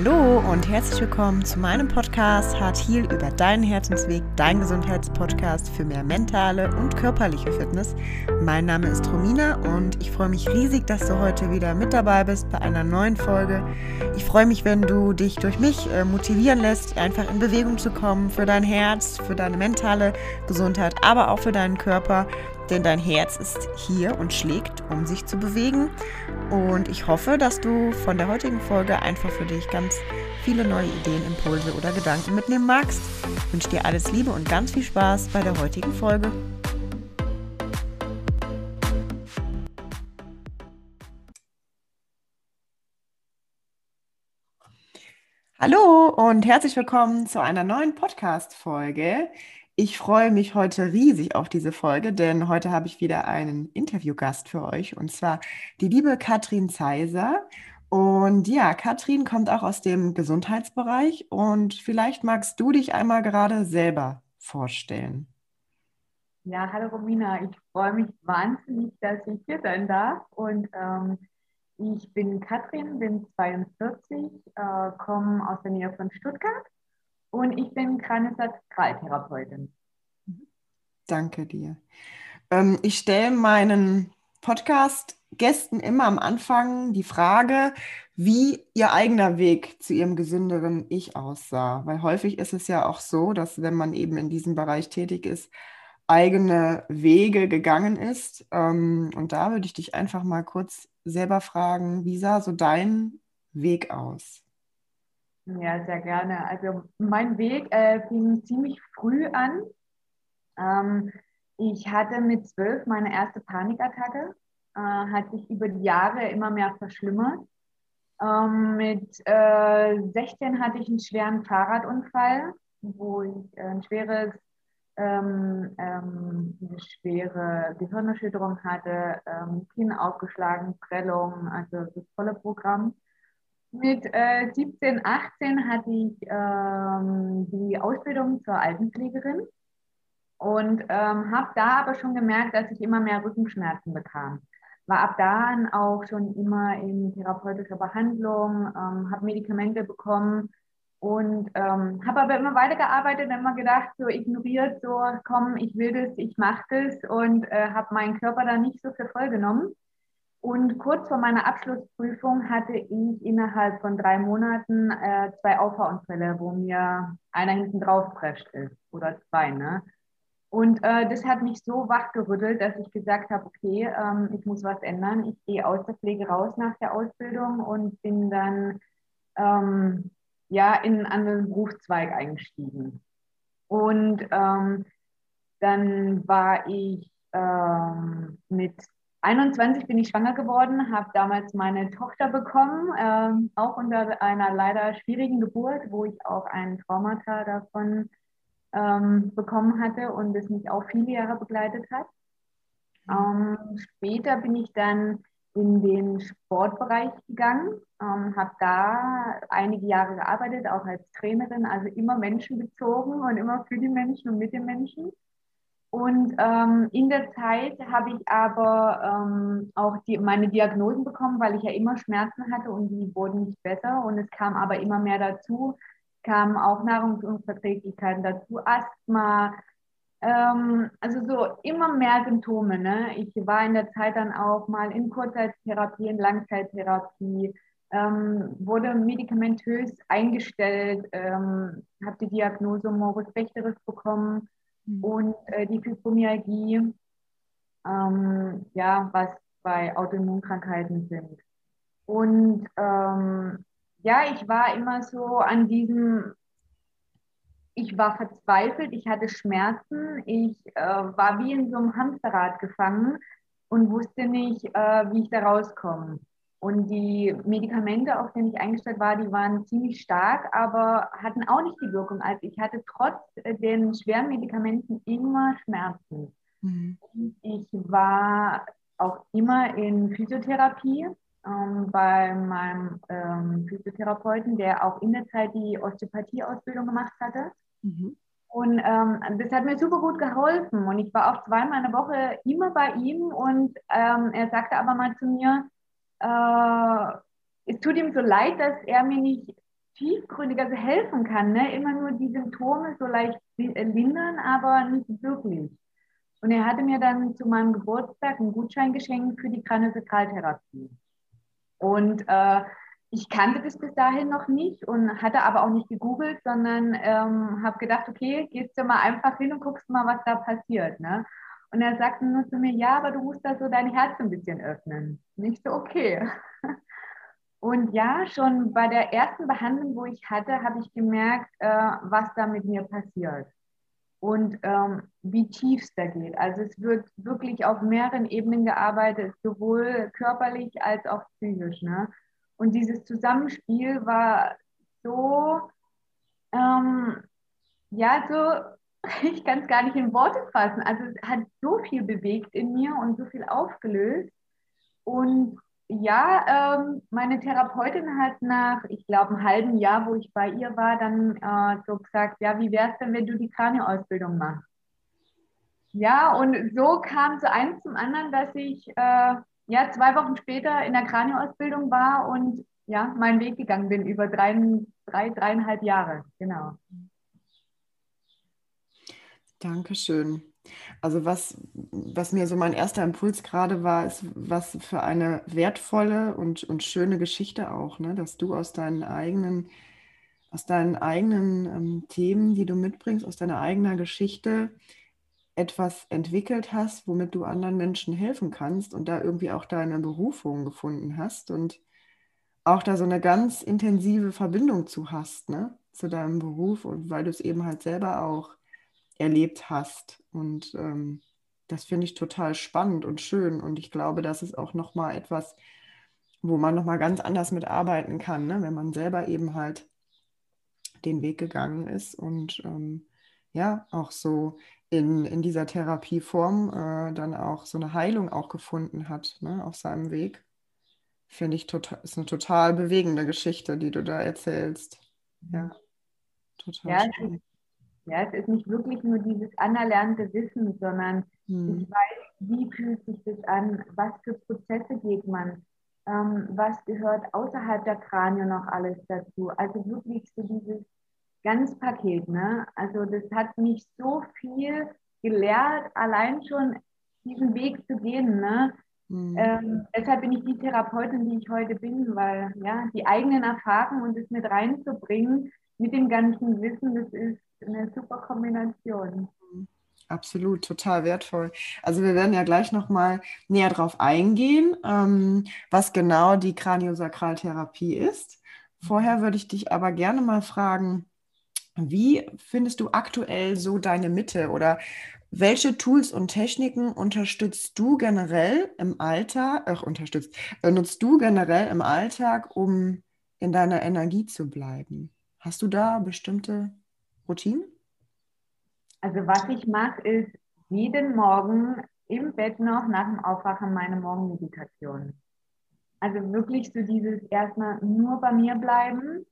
Hallo und herzlich willkommen zu meinem Podcast Hart Heal über deinen Herzensweg, dein Gesundheitspodcast für mehr mentale und körperliche Fitness. Mein Name ist Romina und ich freue mich riesig, dass du heute wieder mit dabei bist bei einer neuen Folge. Ich freue mich, wenn du dich durch mich äh, motivieren lässt, einfach in Bewegung zu kommen für dein Herz, für deine mentale Gesundheit, aber auch für deinen Körper denn dein Herz ist hier und schlägt, um sich zu bewegen. Und ich hoffe, dass du von der heutigen Folge einfach für dich ganz viele neue Ideen, Impulse oder Gedanken mitnehmen magst. Ich wünsche dir alles Liebe und ganz viel Spaß bei der heutigen Folge. Hallo und herzlich willkommen zu einer neuen Podcast-Folge. Ich freue mich heute riesig auf diese Folge, denn heute habe ich wieder einen Interviewgast für euch und zwar die liebe Katrin Zeiser. Und ja, Katrin kommt auch aus dem Gesundheitsbereich und vielleicht magst du dich einmal gerade selber vorstellen. Ja, hallo Romina, ich freue mich wahnsinnig, dass ich hier sein darf und ähm, ich bin Katrin, bin 42, äh, komme aus der Nähe von Stuttgart und ich bin Kraniosakraltherapeutin. Danke dir. Ähm, ich stelle meinen Podcast-Gästen immer am Anfang die Frage, wie ihr eigener Weg zu ihrem gesünderen Ich aussah. Weil häufig ist es ja auch so, dass wenn man eben in diesem Bereich tätig ist, eigene Wege gegangen ist. Ähm, und da würde ich dich einfach mal kurz selber fragen, wie sah so dein Weg aus? Ja, sehr gerne. Also mein Weg äh, fing ziemlich früh an. Ähm, ich hatte mit zwölf meine erste Panikattacke, äh, hat sich über die Jahre immer mehr verschlimmert. Ähm, mit äh, 16 hatte ich einen schweren Fahrradunfall, wo ich äh, ein schweres, ähm, ähm, eine schwere Gehirnerschütterung hatte, ähm, Kinn aufgeschlagen, Prellung, also das volle Programm. Mit äh, 17, 18 hatte ich ähm, die Ausbildung zur Altenpflegerin und ähm, habe da aber schon gemerkt, dass ich immer mehr Rückenschmerzen bekam. War ab da auch schon immer in therapeutischer Behandlung, ähm, habe Medikamente bekommen und ähm, habe aber immer weitergearbeitet und immer gedacht, so ignoriert, so komm, ich will das, ich mache das und äh, habe meinen Körper da nicht so für voll genommen. Und kurz vor meiner Abschlussprüfung hatte ich innerhalb von drei Monaten äh, zwei Auffahrunfälle, wo mir einer hinten drauf prescht ist oder zwei. Ne? Und äh, das hat mich so wachgerüttelt, dass ich gesagt habe, okay, ähm, ich muss was ändern. Ich gehe aus der Pflege raus nach der Ausbildung und bin dann ähm, ja in einen anderen Berufszweig eingestiegen. Und ähm, dann war ich ähm, mit 21 bin ich schwanger geworden, habe damals meine Tochter bekommen, äh, auch unter einer leider schwierigen Geburt, wo ich auch ein Traumata davon ähm, bekommen hatte und es mich auch viele Jahre begleitet hat. Mhm. Ähm, später bin ich dann in den Sportbereich gegangen, ähm, habe da einige Jahre gearbeitet, auch als Trainerin, also immer menschenbezogen und immer für die Menschen und mit den Menschen. Und ähm, in der Zeit habe ich aber ähm, auch die, meine Diagnosen bekommen, weil ich ja immer Schmerzen hatte und die wurden nicht besser. Und es kam aber immer mehr dazu, kamen auch Nahrungsunverträglichkeiten dazu, Asthma, ähm, also so immer mehr Symptome. Ne? Ich war in der Zeit dann auch mal in Kurzzeittherapie, in Langzeittherapie, ähm, wurde medikamentös eingestellt, ähm, habe die Diagnose Morbus Bechteris bekommen Mhm. und äh, die Fibromyalgie, ähm, ja, was bei Autoimmunkrankheiten sind. Und ähm, ja, ich war immer so an diesem, ich war verzweifelt, ich hatte Schmerzen, ich äh, war wie in so einem Hamsterrad gefangen und wusste nicht, äh, wie ich da rauskomme. Und die Medikamente, auf denen ich eingestellt war, die waren ziemlich stark, aber hatten auch nicht die Wirkung. Also ich hatte trotz den schweren Medikamenten immer Schmerzen. Mhm. Ich war auch immer in Physiotherapie ähm, bei meinem ähm, Physiotherapeuten, der auch in der Zeit die Osteopathie-Ausbildung gemacht hatte. Mhm. Und ähm, das hat mir super gut geholfen. Und ich war auch zweimal in der Woche immer bei ihm. Und ähm, er sagte aber mal zu mir, äh, es tut ihm so leid, dass er mir nicht tiefgründig, also helfen kann. Ne? Immer nur die Symptome so leicht lindern, aber nicht wirklich. Und er hatte mir dann zu meinem Geburtstag einen Gutschein geschenkt für die Kraniosakraltherapie. Und äh, ich kannte das bis dahin noch nicht und hatte aber auch nicht gegoogelt, sondern ähm, habe gedacht, okay, gehst du mal einfach hin und guckst mal, was da passiert. Ne? Und er sagte nur zu mir, ja, aber du musst da so dein Herz ein bisschen öffnen. Nicht so, okay. Und ja, schon bei der ersten Behandlung, wo ich hatte, habe ich gemerkt, äh, was da mit mir passiert und ähm, wie tief es da geht. Also es wird wirklich auf mehreren Ebenen gearbeitet, sowohl körperlich als auch psychisch. Ne? Und dieses Zusammenspiel war so, ähm, ja, so, ich kann es gar nicht in Worte fassen. Also es hat so viel bewegt in mir und so viel aufgelöst. Und ja, ähm, meine Therapeutin hat nach, ich glaube, einem halben Jahr, wo ich bei ihr war, dann äh, so gesagt, ja, wie wäre es denn, wenn du die Kranioausbildung machst? Ja, und so kam so eins zum anderen, dass ich äh, ja zwei Wochen später in der Kranioausbildung war und ja, meinen Weg gegangen bin über drei, drei dreieinhalb Jahre, genau. Dankeschön. Also was, was mir so mein erster Impuls gerade war, ist, was für eine wertvolle und, und schöne Geschichte auch, ne? dass du aus deinen eigenen, aus deinen eigenen ähm, Themen, die du mitbringst, aus deiner eigenen Geschichte etwas entwickelt hast, womit du anderen Menschen helfen kannst und da irgendwie auch deine Berufung gefunden hast und auch da so eine ganz intensive Verbindung zu hast, ne? zu deinem Beruf und weil du es eben halt selber auch erlebt hast. Und ähm, das finde ich total spannend und schön. Und ich glaube, das ist auch nochmal etwas, wo man nochmal ganz anders mitarbeiten kann, ne? wenn man selber eben halt den Weg gegangen ist und ähm, ja, auch so in, in dieser Therapieform äh, dann auch so eine Heilung auch gefunden hat ne, auf seinem Weg. Finde ich total, ist eine total bewegende Geschichte, die du da erzählst. Ja, total ja, schön. Ja, es ist nicht wirklich nur dieses anerlernte Wissen, sondern hm. ich weiß, wie fühlt sich das an, was für Prozesse geht man, ähm, was gehört außerhalb der Kranie noch alles dazu. Also wirklich so dieses Ganzpaket. Ne? Also das hat mich so viel gelehrt, allein schon diesen Weg zu gehen. Ne? Mhm. Ähm, deshalb bin ich die Therapeutin, die ich heute bin, weil ja, die eigenen Erfahrungen und das mit reinzubringen, mit dem ganzen Wissen, das ist eine super Kombination. Absolut, total wertvoll. Also wir werden ja gleich nochmal näher darauf eingehen, ähm, was genau die Kraniosakraltherapie ist. Vorher würde ich dich aber gerne mal fragen, wie findest du aktuell so deine Mitte oder welche Tools und Techniken unterstützt du generell im Alltag, ach, unterstützt, nutzt du generell im Alltag, um in deiner Energie zu bleiben? Hast du da bestimmte Routinen? Also was ich mache, ist jeden Morgen im Bett noch nach dem Aufwachen meine Morgenmeditation. Also wirklich so dieses erstmal nur bei mir bleiben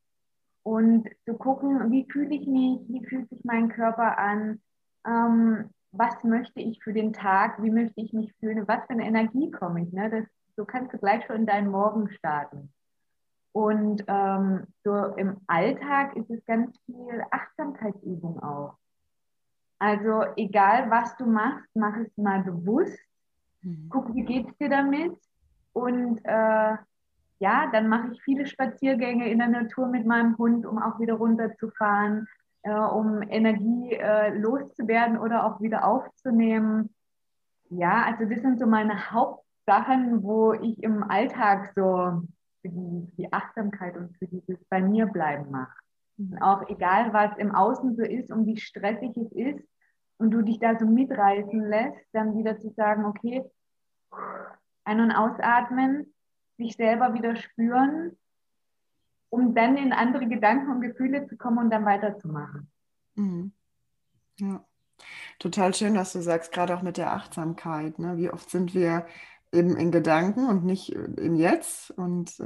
und zu gucken, wie fühle ich mich, wie fühlt sich mein Körper an, ähm, was möchte ich für den Tag, wie möchte ich mich fühlen, was für eine Energie komme ich. Ne? Das, so kannst du gleich schon in deinen Morgen starten. Und ähm, so im Alltag ist es ganz viel Achtsamkeitsübung auch. Also egal, was du machst, mach es mal bewusst. Mhm. Guck, wie geht es dir damit? Und äh, ja, dann mache ich viele Spaziergänge in der Natur mit meinem Hund, um auch wieder runterzufahren, äh, um Energie äh, loszuwerden oder auch wieder aufzunehmen. Ja, also das sind so meine Hauptsachen, wo ich im Alltag so für die, die Achtsamkeit und für dieses bei mir bleiben mache. Und mhm. auch egal, was im Außen so ist und wie stressig es ist und du dich da so mitreißen lässt, dann wieder zu sagen, okay, ein- und ausatmen, sich selber wieder spüren, um dann in andere Gedanken und Gefühle zu kommen und dann weiterzumachen. Mhm. Ja, total schön, dass du sagst, gerade auch mit der Achtsamkeit. Ne? Wie oft sind wir eben in Gedanken und nicht im Jetzt und äh,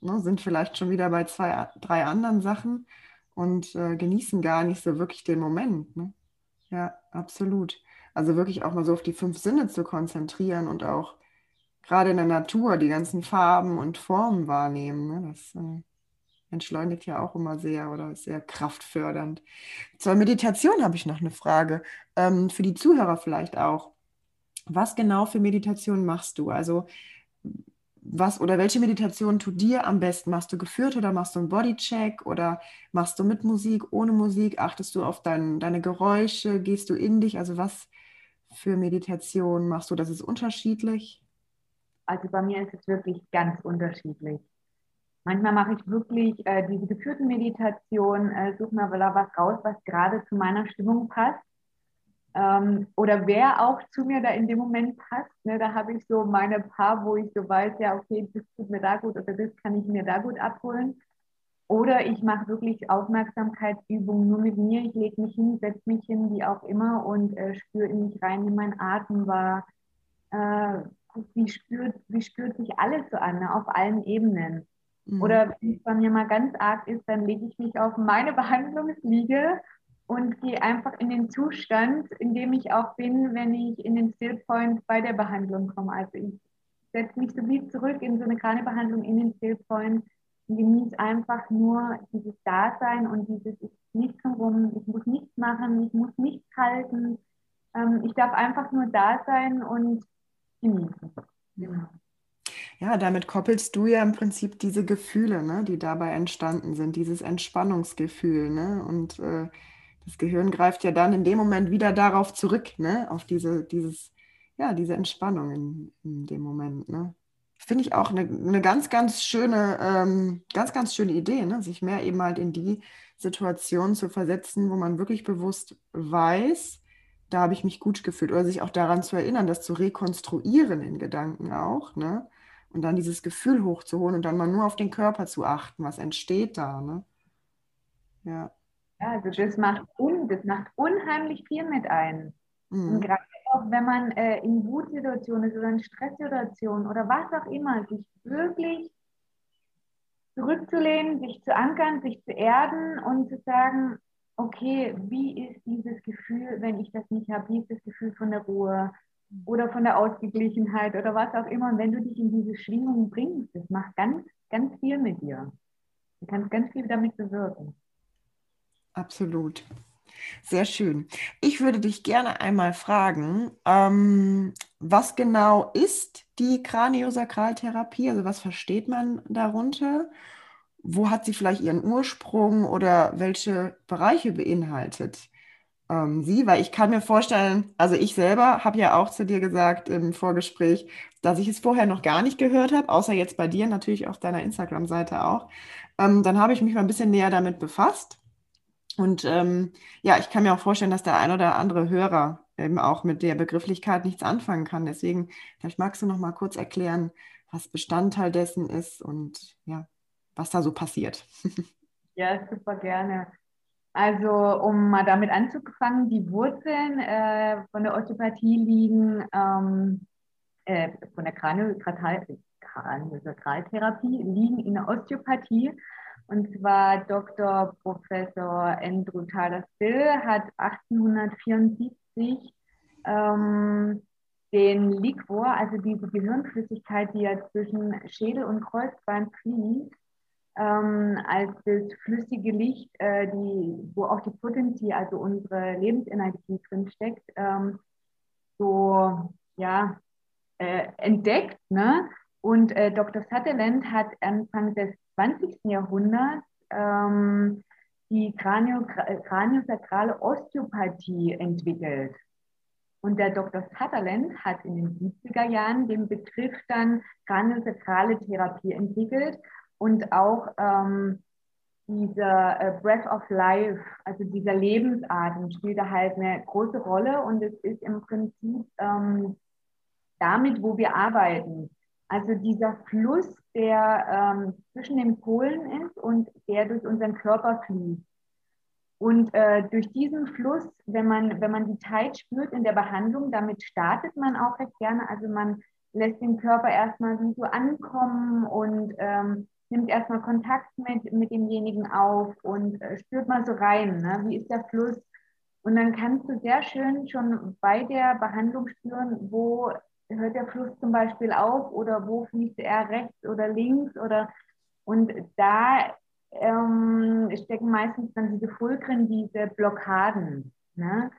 ne, sind vielleicht schon wieder bei zwei, drei anderen Sachen und äh, genießen gar nicht so wirklich den Moment. Ne? Ja, absolut. Also wirklich auch mal so auf die fünf Sinne zu konzentrieren und auch gerade in der Natur die ganzen Farben und Formen wahrnehmen. Ne? Das äh, entschleunigt ja auch immer sehr oder ist sehr kraftfördernd. Zur Meditation habe ich noch eine Frage. Ähm, für die Zuhörer vielleicht auch. Was genau für Meditation machst du? Also was oder welche Meditation tut dir am besten? Machst du geführt oder machst du einen Bodycheck oder machst du mit Musik, ohne Musik? Achtest du auf dein, deine Geräusche? Gehst du in dich? Also was für Meditation machst du? Das ist unterschiedlich? Also bei mir ist es wirklich ganz unterschiedlich. Manchmal mache ich wirklich äh, diese geführten Meditationen, äh, suche mir was raus, was gerade zu meiner Stimmung passt ähm, oder wer auch zu mir da in dem Moment passt. Ne? Da habe ich so meine Paar, wo ich so weiß, ja, okay, das tut mir da gut oder das kann ich mir da gut abholen. Oder ich mache wirklich Aufmerksamkeitsübungen nur mit mir. Ich lege mich hin, setze mich hin, wie auch immer, und äh, spüre in mich rein, wie mein Atem war. Äh, wie, spürt, wie spürt sich alles so an, ne? auf allen Ebenen. Mhm. Oder wenn es bei mir mal ganz arg ist, dann lege ich mich auf meine Behandlungsliege und gehe einfach in den Zustand, in dem ich auch bin, wenn ich in den Stillpoint bei der Behandlung komme. Also ich setze mich so wie zurück in so eine Kranbehandlung in den Stillpoint und genieße einfach nur dieses Dasein und dieses ich nichts herum, ich muss nichts machen, ich muss nichts halten. Ähm, ich darf einfach nur da sein und genießen. Genau. Ja, damit koppelst du ja im Prinzip diese Gefühle, ne, die dabei entstanden sind, dieses Entspannungsgefühl. Ne? Und äh, das Gehirn greift ja dann in dem Moment wieder darauf zurück, ne? auf diese, dieses, ja, diese Entspannung in, in dem Moment. Ne? Finde ich auch eine, eine ganz, ganz schöne, ähm, ganz, ganz schöne Idee, ne? sich mehr eben halt in die Situation zu versetzen, wo man wirklich bewusst weiß, da habe ich mich gut gefühlt. Oder sich auch daran zu erinnern, das zu rekonstruieren in Gedanken auch. Ne? Und dann dieses Gefühl hochzuholen und dann mal nur auf den Körper zu achten, was entsteht da. Ne? Ja. Ja, also das macht, un, das macht unheimlich viel mit ein. Mhm. Und gerade auch, wenn man äh, in Wutsituationen ist oder in Stresssituationen oder was auch immer, sich wirklich zurückzulehnen, sich zu ankern, sich zu erden und zu sagen, okay, wie ist dieses Gefühl, wenn ich das nicht habe? Wie ist das Gefühl von der Ruhe oder von der Ausgeglichenheit oder was auch immer? Und wenn du dich in diese Schwingung bringst, das macht ganz, ganz viel mit dir. Du kannst ganz viel damit bewirken. Absolut. Sehr schön. Ich würde dich gerne einmal fragen, ähm, was genau ist die Kraniosakraltherapie? Also was versteht man darunter? Wo hat sie vielleicht ihren Ursprung oder welche Bereiche beinhaltet ähm, sie? Weil ich kann mir vorstellen, also ich selber habe ja auch zu dir gesagt im Vorgespräch, dass ich es vorher noch gar nicht gehört habe, außer jetzt bei dir natürlich auf deiner Instagram-Seite auch. Ähm, dann habe ich mich mal ein bisschen näher damit befasst und ähm, ja, ich kann mir auch vorstellen, dass der ein oder andere Hörer eben auch mit der Begrifflichkeit nichts anfangen kann. Deswegen, vielleicht magst du noch mal kurz erklären, was Bestandteil dessen ist und ja, was da so passiert. Ja, super gerne. Also, um mal damit anzufangen, die Wurzeln äh, von der Osteopathie liegen, ähm, äh, von der Kraniosakraltherapie liegen in der Osteopathie und zwar Dr. Professor Andrew Tyler Still hat 1874 ähm, den Liquor, also diese Gehirnflüssigkeit, die ja zwischen Schädel und Kreuzbein fließt, ähm, als das flüssige Licht, äh, die, wo auch die Potentie, also unsere Lebensenergie drinsteckt, ähm, so ja, äh, entdeckt. Ne? Und äh, Dr. Sutherland hat Anfang des 20. Jahrhunderts ähm, die Kranio, kraniosakrale Osteopathie entwickelt. Und der Dr. Sutherland hat in den 70er Jahren den Begriff dann kraniosakrale Therapie entwickelt und auch ähm, dieser äh, Breath of Life, also dieser Lebensatem, spielt da halt eine große Rolle und es ist im Prinzip ähm, damit, wo wir arbeiten. Also dieser Fluss, der ähm, zwischen den Polen ist und der durch unseren Körper fließt. Und äh, durch diesen Fluss, wenn man, wenn man die Zeit spürt in der Behandlung, damit startet man auch recht gerne. Also man lässt den Körper erstmal so ankommen und ähm, nimmt erstmal Kontakt mit, mit demjenigen auf und äh, spürt mal so rein, ne? wie ist der Fluss. Und dann kannst du sehr schön schon bei der Behandlung spüren, wo hört der Fluss zum Beispiel auf oder wo fließt er rechts oder links oder und da ähm, stecken meistens dann diese Fulcren, diese Blockaden. Ne?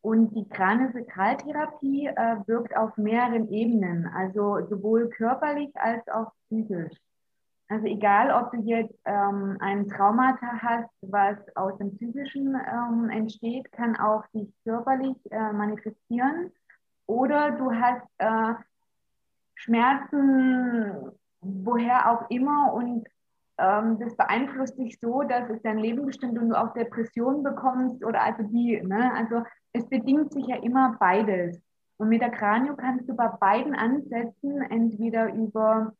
Und die Kraniosakraltherapie äh, wirkt auf mehreren Ebenen, also sowohl körperlich als auch psychisch. Also egal, ob du jetzt ähm, ein Traumata hast, was aus dem Psychischen ähm, entsteht, kann auch sich körperlich äh, manifestieren. Oder du hast äh, Schmerzen, woher auch immer, und ähm, das beeinflusst dich so, dass es dein Leben bestimmt und du auch Depressionen bekommst oder also die, ne? Also es bedingt sich ja immer beides. Und mit der Kranio kannst du bei beiden ansetzen, entweder über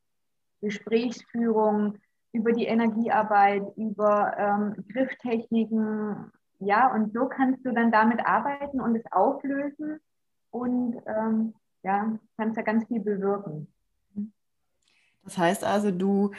Gesprächsführung, über die Energiearbeit, über ähm, Grifftechniken, ja, und so kannst du dann damit arbeiten und es auflösen und ähm, ja, kannst ja ganz viel bewirken. Das heißt also, du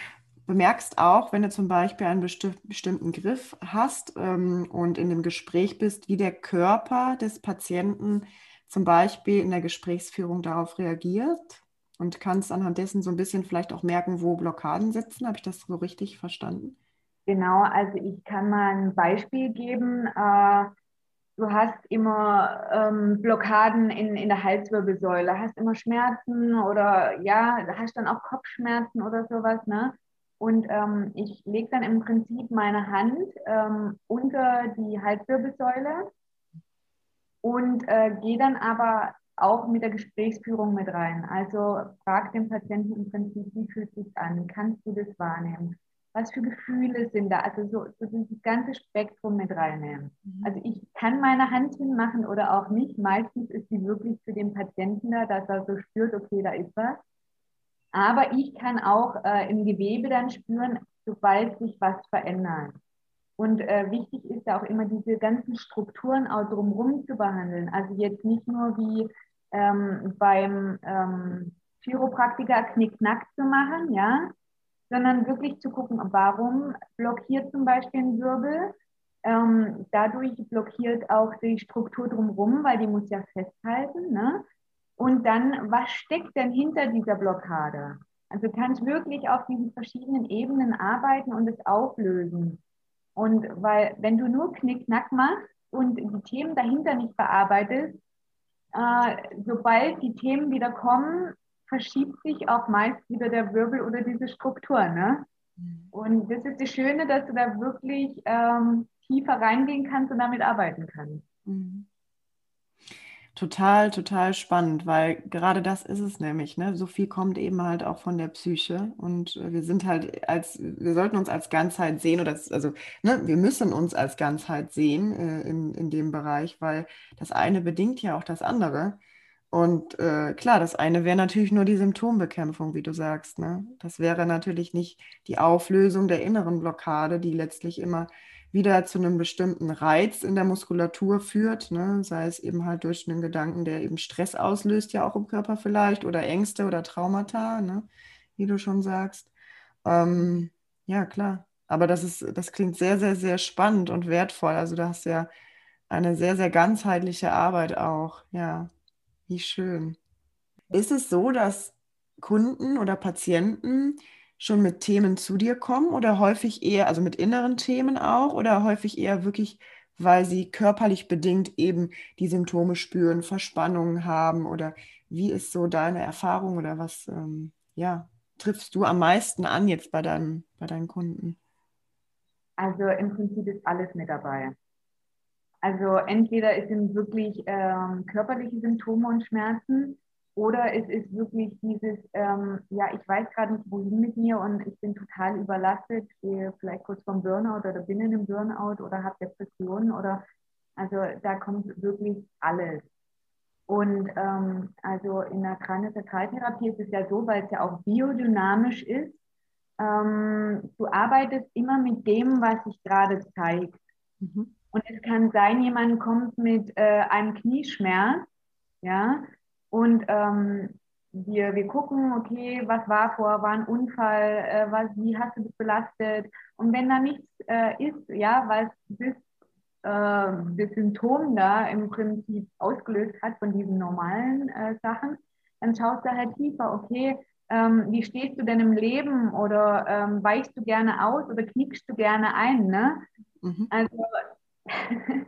bemerkst auch, wenn du zum Beispiel einen besti bestimmten Griff hast ähm, und in dem Gespräch bist, wie der Körper des Patienten zum Beispiel in der Gesprächsführung darauf reagiert und kannst anhand dessen so ein bisschen vielleicht auch merken, wo Blockaden sitzen. Habe ich das so richtig verstanden? Genau, also ich kann mal ein Beispiel geben. Äh, du hast immer ähm, Blockaden in, in der Halswirbelsäule, hast immer Schmerzen oder ja, hast dann auch Kopfschmerzen oder sowas. Ne? Und ähm, ich lege dann im Prinzip meine Hand ähm, unter die Halswirbelsäule und äh, gehe dann aber auch mit der Gesprächsführung mit rein. Also frag den Patienten im Prinzip, wie fühlt sich an? Kannst du das wahrnehmen? Was für Gefühle sind da? Also so, so dieses ganze Spektrum mit reinnehmen. Mhm. Also ich kann meine Hand hinmachen oder auch nicht. Meistens ist sie wirklich für den Patienten da, dass er so spürt, okay, da ist was. Aber ich kann auch äh, im Gewebe dann spüren, sobald sich was verändert. Und äh, wichtig ist ja auch immer diese ganzen Strukturen auch drumherum zu behandeln. Also jetzt nicht nur wie ähm, beim ähm, Chiropraktiker Knickknack zu machen, ja, sondern wirklich zu gucken, warum blockiert zum Beispiel ein Wirbel. Ähm, dadurch blockiert auch die Struktur drumherum, weil die muss ja festhalten. Ne? Und dann, was steckt denn hinter dieser Blockade? Also kannst wirklich auf diesen verschiedenen Ebenen arbeiten und es auflösen. Und weil, wenn du nur Knickknack machst und die Themen dahinter nicht bearbeitest, äh, sobald die Themen wieder kommen, verschiebt sich auch meist wieder der Wirbel oder diese Struktur. Ne? Mhm. Und das ist das Schöne, dass du da wirklich ähm, tiefer reingehen kannst und damit arbeiten kannst. Mhm. Total, total spannend, weil gerade das ist es nämlich, ne? So viel kommt eben halt auch von der Psyche und wir sind halt als, wir sollten uns als Ganzheit sehen oder das, also, ne, wir müssen uns als Ganzheit sehen äh, in, in dem Bereich, weil das eine bedingt ja auch das andere. Und äh, klar, das eine wäre natürlich nur die Symptombekämpfung, wie du sagst, ne? Das wäre natürlich nicht die Auflösung der inneren Blockade, die letztlich immer wieder zu einem bestimmten Reiz in der Muskulatur führt, ne? sei es eben halt durch einen Gedanken, der eben Stress auslöst, ja auch im Körper vielleicht, oder Ängste oder Traumata, ne? wie du schon sagst. Ähm, ja, klar. Aber das ist, das klingt sehr, sehr, sehr spannend und wertvoll. Also da hast du ja eine sehr, sehr ganzheitliche Arbeit auch. Ja, wie schön. Ist es so, dass Kunden oder Patienten schon mit Themen zu dir kommen oder häufig eher, also mit inneren Themen auch oder häufig eher wirklich, weil sie körperlich bedingt eben die Symptome spüren, Verspannungen haben oder wie ist so deine Erfahrung oder was, ähm, ja, triffst du am meisten an jetzt bei, deinem, bei deinen Kunden? Also im Prinzip ist alles mit dabei. Also entweder es sind wirklich ähm, körperliche Symptome und Schmerzen oder es ist wirklich dieses, ähm, ja, ich weiß gerade nicht, wohin mit mir und ich bin total überlastet, stehe vielleicht kurz vom Burnout oder bin in einem Burnout oder habe Depressionen oder, also da kommt wirklich alles. Und ähm, also in der Kraniosakraltherapie ist es ja so, weil es ja auch biodynamisch ist, ähm, du arbeitest immer mit dem, was sich gerade zeigt. Mhm. Und es kann sein, jemand kommt mit äh, einem Knieschmerz, ja, und ähm, wir, wir gucken, okay, was war vor, war ein Unfall, äh, was, wie hast du dich belastet? Und wenn da nichts äh, ist, ja, was das, äh, das Symptom da im Prinzip ausgelöst hat von diesen normalen äh, Sachen, dann schaust du halt tiefer, okay, ähm, wie stehst du denn im Leben oder ähm, weichst du gerne aus oder knickst du gerne ein? Ne? Mhm. Also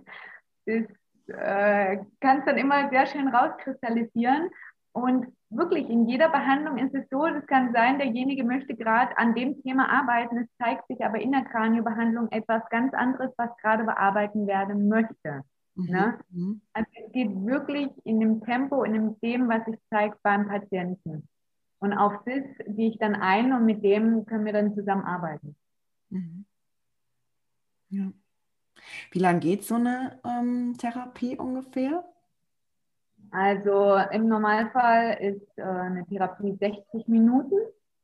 das äh, kannst dann immer sehr schön rauskristallisieren. Und wirklich in jeder Behandlung ist es so, es kann sein, derjenige möchte gerade an dem Thema arbeiten, es zeigt sich aber in der Kraniobehandlung etwas ganz anderes, was gerade bearbeiten werden möchte. Mhm. Ne? Mhm. Also es geht wirklich in dem Tempo, in dem, was sich zeigt beim Patienten. Und auf das gehe ich dann ein und mit dem können wir dann zusammenarbeiten. Mhm. Ja. Wie lange geht so eine ähm, Therapie ungefähr? Also im Normalfall ist äh, eine Therapie 60 Minuten,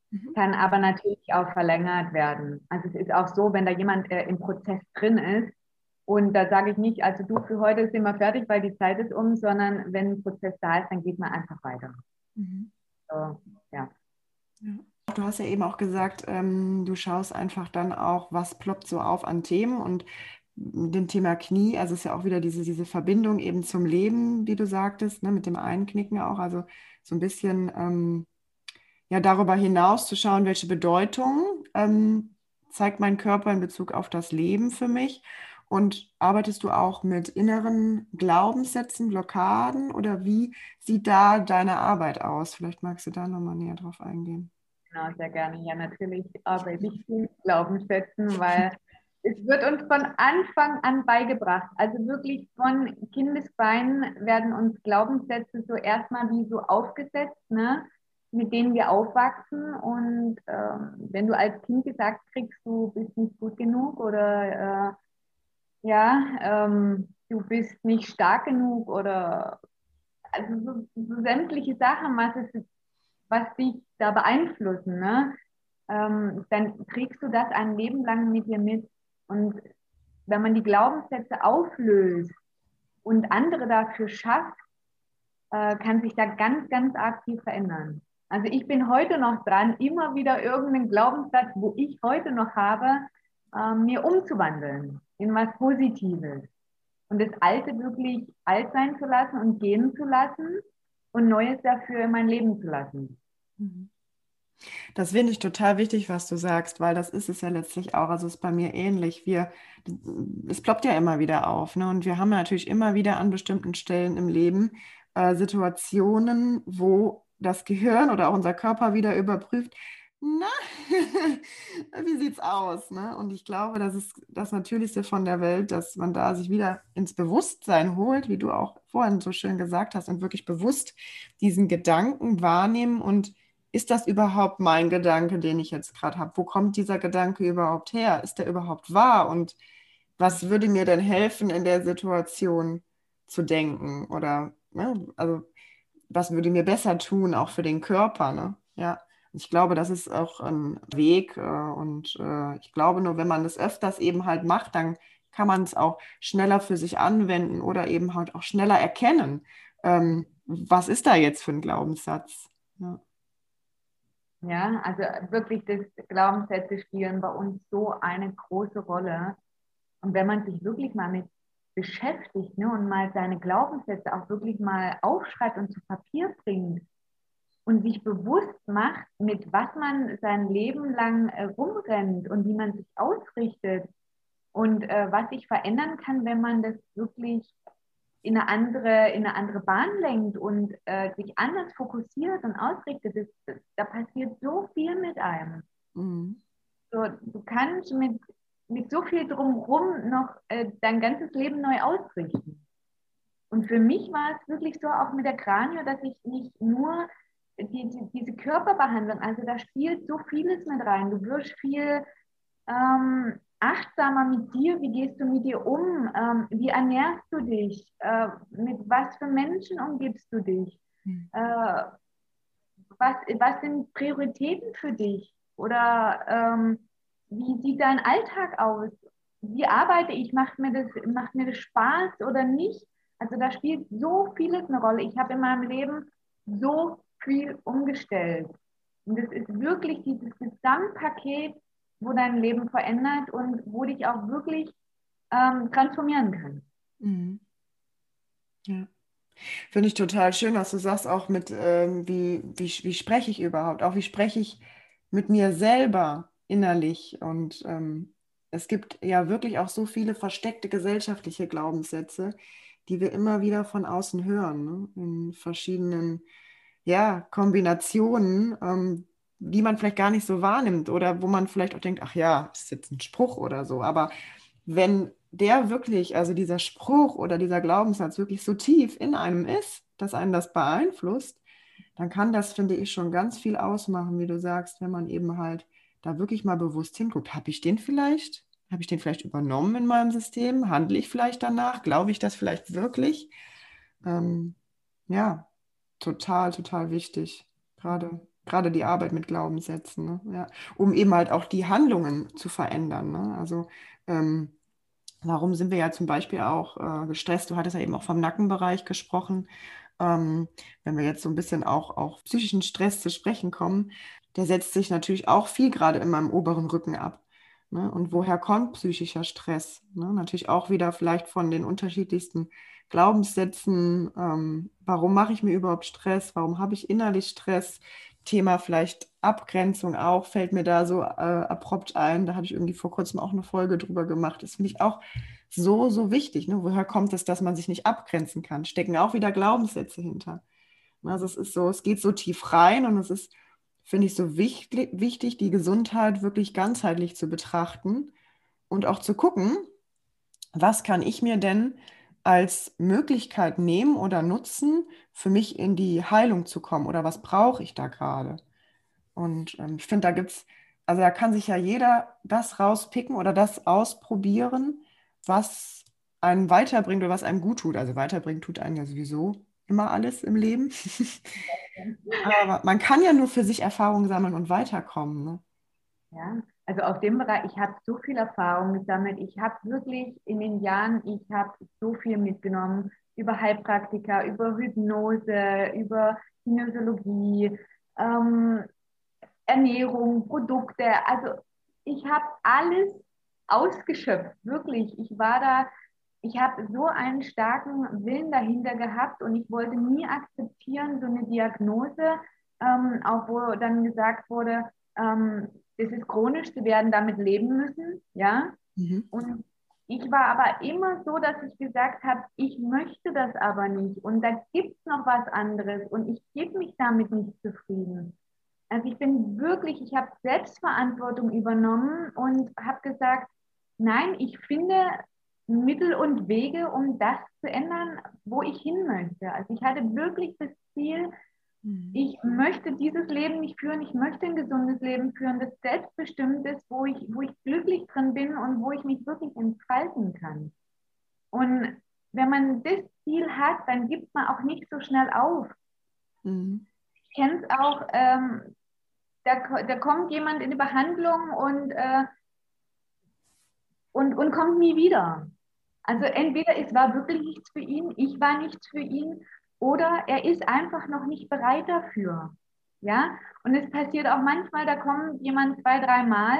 mhm. kann aber natürlich auch verlängert werden. Also es ist auch so, wenn da jemand äh, im Prozess drin ist, und da sage ich nicht, also du für heute sind wir fertig, weil die Zeit ist um, sondern wenn ein Prozess da ist, dann geht man einfach weiter. Mhm. So, ja. ja. Du hast ja eben auch gesagt, ähm, du schaust einfach dann auch, was ploppt so auf an Themen und dem Thema Knie, also ist ja auch wieder diese, diese Verbindung eben zum Leben, wie du sagtest, ne, mit dem Einknicken auch, also so ein bisschen ähm, ja darüber hinaus zu schauen, welche Bedeutung ähm, zeigt mein Körper in Bezug auf das Leben für mich und arbeitest du auch mit inneren Glaubenssätzen, Blockaden oder wie sieht da deine Arbeit aus? Vielleicht magst du da nochmal näher drauf eingehen. Genau, sehr gerne. Ja, natürlich arbeite ich mit Glaubenssätzen, weil es wird uns von Anfang an beigebracht. Also wirklich von Kindesbeinen werden uns Glaubenssätze so erstmal wie so aufgesetzt, ne? mit denen wir aufwachsen. Und ähm, wenn du als Kind gesagt kriegst, du bist nicht gut genug oder äh, ja, ähm, du bist nicht stark genug oder also so, so sämtliche Sachen, was, es, was dich da beeinflussen, ne? Ähm, dann kriegst du das ein Leben lang mit dir mit. Und wenn man die Glaubenssätze auflöst und andere dafür schafft, äh, kann sich da ganz, ganz viel verändern. Also ich bin heute noch dran, immer wieder irgendeinen Glaubenssatz, wo ich heute noch habe, äh, mir umzuwandeln in was Positives. Und das Alte wirklich alt sein zu lassen und gehen zu lassen und Neues dafür in mein Leben zu lassen. Mhm. Das finde ich total wichtig, was du sagst, weil das ist es ja letztlich auch. Also es ist bei mir ähnlich. Wir, es ploppt ja immer wieder auf. Ne? Und wir haben natürlich immer wieder an bestimmten Stellen im Leben äh, Situationen, wo das Gehirn oder auch unser Körper wieder überprüft, na, wie sieht's aus? Ne? Und ich glaube, das ist das Natürlichste von der Welt, dass man da sich wieder ins Bewusstsein holt, wie du auch vorhin so schön gesagt hast, und wirklich bewusst diesen Gedanken wahrnehmen und ist das überhaupt mein Gedanke, den ich jetzt gerade habe? Wo kommt dieser Gedanke überhaupt her? Ist der überhaupt wahr? Und was würde mir denn helfen, in der Situation zu denken? Oder, ne? also, was würde mir besser tun, auch für den Körper? Ne? Ja, ich glaube, das ist auch ein Weg. Äh, und äh, ich glaube, nur wenn man das öfters eben halt macht, dann kann man es auch schneller für sich anwenden oder eben halt auch schneller erkennen, ähm, was ist da jetzt für ein Glaubenssatz. Ja. Ja, also wirklich, das Glaubenssätze spielen bei uns so eine große Rolle. Und wenn man sich wirklich mal mit beschäftigt ne, und mal seine Glaubenssätze auch wirklich mal aufschreibt und zu Papier bringt und sich bewusst macht, mit was man sein Leben lang äh, rumrennt und wie man sich ausrichtet und äh, was sich verändern kann, wenn man das wirklich in eine andere, in eine andere Bahn lenkt und äh, sich anders fokussiert und ausrichtet, das, das, da passiert so viel mit einem. Mhm. So, du kannst mit, mit so viel drumherum noch äh, dein ganzes Leben neu ausrichten. Und für mich war es wirklich so auch mit der Kranio, dass ich nicht nur die, die, diese Körperbehandlung, also da spielt so vieles mit rein. Du wirst viel ähm, achtsamer mit dir, wie gehst du mit dir um, ähm, wie ernährst du dich, äh, mit was für Menschen umgibst du dich, mhm. äh, was, was sind Prioritäten für dich oder ähm, wie sieht dein Alltag aus, wie arbeite ich, macht mir, das, macht mir das Spaß oder nicht. Also da spielt so vieles eine Rolle. Ich habe in meinem Leben so viel umgestellt. Und es ist wirklich dieses Gesamtpaket wo dein Leben verändert und wo dich auch wirklich ähm, transformieren kann. Mhm. Ja. Finde ich total schön, was du sagst, auch mit, ähm, wie, wie, wie spreche ich überhaupt, auch wie spreche ich mit mir selber innerlich. Und ähm, es gibt ja wirklich auch so viele versteckte gesellschaftliche Glaubenssätze, die wir immer wieder von außen hören, ne? in verschiedenen ja, Kombinationen, ähm, die man vielleicht gar nicht so wahrnimmt oder wo man vielleicht auch denkt, ach ja, ist jetzt ein Spruch oder so. Aber wenn der wirklich, also dieser Spruch oder dieser Glaubenssatz wirklich so tief in einem ist, dass einen das beeinflusst, dann kann das, finde ich, schon ganz viel ausmachen, wie du sagst, wenn man eben halt da wirklich mal bewusst hinguckt. Habe ich den vielleicht? Habe ich den vielleicht übernommen in meinem System? Handle ich vielleicht danach? Glaube ich das vielleicht wirklich? Ähm, ja, total, total wichtig. Gerade, gerade die Arbeit mit Glaubenssätzen, ne? ja, um eben halt auch die Handlungen zu verändern. Ne? Also ähm, Warum sind wir ja zum Beispiel auch äh, gestresst? Du hattest ja eben auch vom Nackenbereich gesprochen. Ähm, wenn wir jetzt so ein bisschen auch auf psychischen Stress zu sprechen kommen, der setzt sich natürlich auch viel gerade in meinem oberen Rücken ab. Ne? Und woher kommt psychischer Stress? Ne? Natürlich auch wieder vielleicht von den unterschiedlichsten Glaubenssätzen. Ähm, warum mache ich mir überhaupt Stress? Warum habe ich innerlich Stress? Thema vielleicht Abgrenzung auch, fällt mir da so äh, abrupt ein. Da habe ich irgendwie vor kurzem auch eine Folge drüber gemacht. Das finde ich auch so, so wichtig. Ne? Woher kommt es, dass man sich nicht abgrenzen kann? Stecken auch wieder Glaubenssätze hinter. Also es ist so, es geht so tief rein und es ist, finde ich, so wichtig, wichtig, die Gesundheit wirklich ganzheitlich zu betrachten und auch zu gucken, was kann ich mir denn als Möglichkeit nehmen oder nutzen, für mich in die Heilung zu kommen oder was brauche ich da gerade? Und ähm, ich finde, da gibt es, also da kann sich ja jeder das rauspicken oder das ausprobieren, was einen weiterbringt oder was einem gut tut. Also weiterbringen tut einen ja sowieso immer alles im Leben. Aber man kann ja nur für sich Erfahrungen sammeln und weiterkommen. Ne? Ja, also auf dem Bereich, ich habe so viel Erfahrung gesammelt. Ich habe wirklich in den Jahren, ich habe so viel mitgenommen über Heilpraktika, über Hypnose, über Kinesiologie, ähm, Ernährung, Produkte. Also ich habe alles ausgeschöpft, wirklich. Ich war da, ich habe so einen starken Willen dahinter gehabt und ich wollte nie akzeptieren, so eine Diagnose, ähm, auch wo dann gesagt wurde, ähm, das ist chronisch, sie werden damit leben müssen, ja. Mhm. Und ich war aber immer so, dass ich gesagt habe, ich möchte das aber nicht und da gibt es noch was anderes und ich gebe mich damit nicht zufrieden. Also ich bin wirklich, ich habe Selbstverantwortung übernommen und habe gesagt, nein, ich finde Mittel und Wege, um das zu ändern, wo ich hin möchte. Also ich hatte wirklich das Ziel. Ich möchte dieses Leben nicht führen, ich möchte ein gesundes Leben führen, das selbstbestimmt ist, wo ich, wo ich glücklich drin bin und wo ich mich wirklich entfalten kann. Und wenn man das Ziel hat, dann gibt man auch nicht so schnell auf. Mhm. Ich kenne es auch, ähm, da, da kommt jemand in die Behandlung und, äh, und, und kommt nie wieder. Also entweder es war wirklich nichts für ihn, ich war nichts für ihn oder er ist einfach noch nicht bereit dafür. Ja, und es passiert auch manchmal, da kommt jemand zwei, dreimal,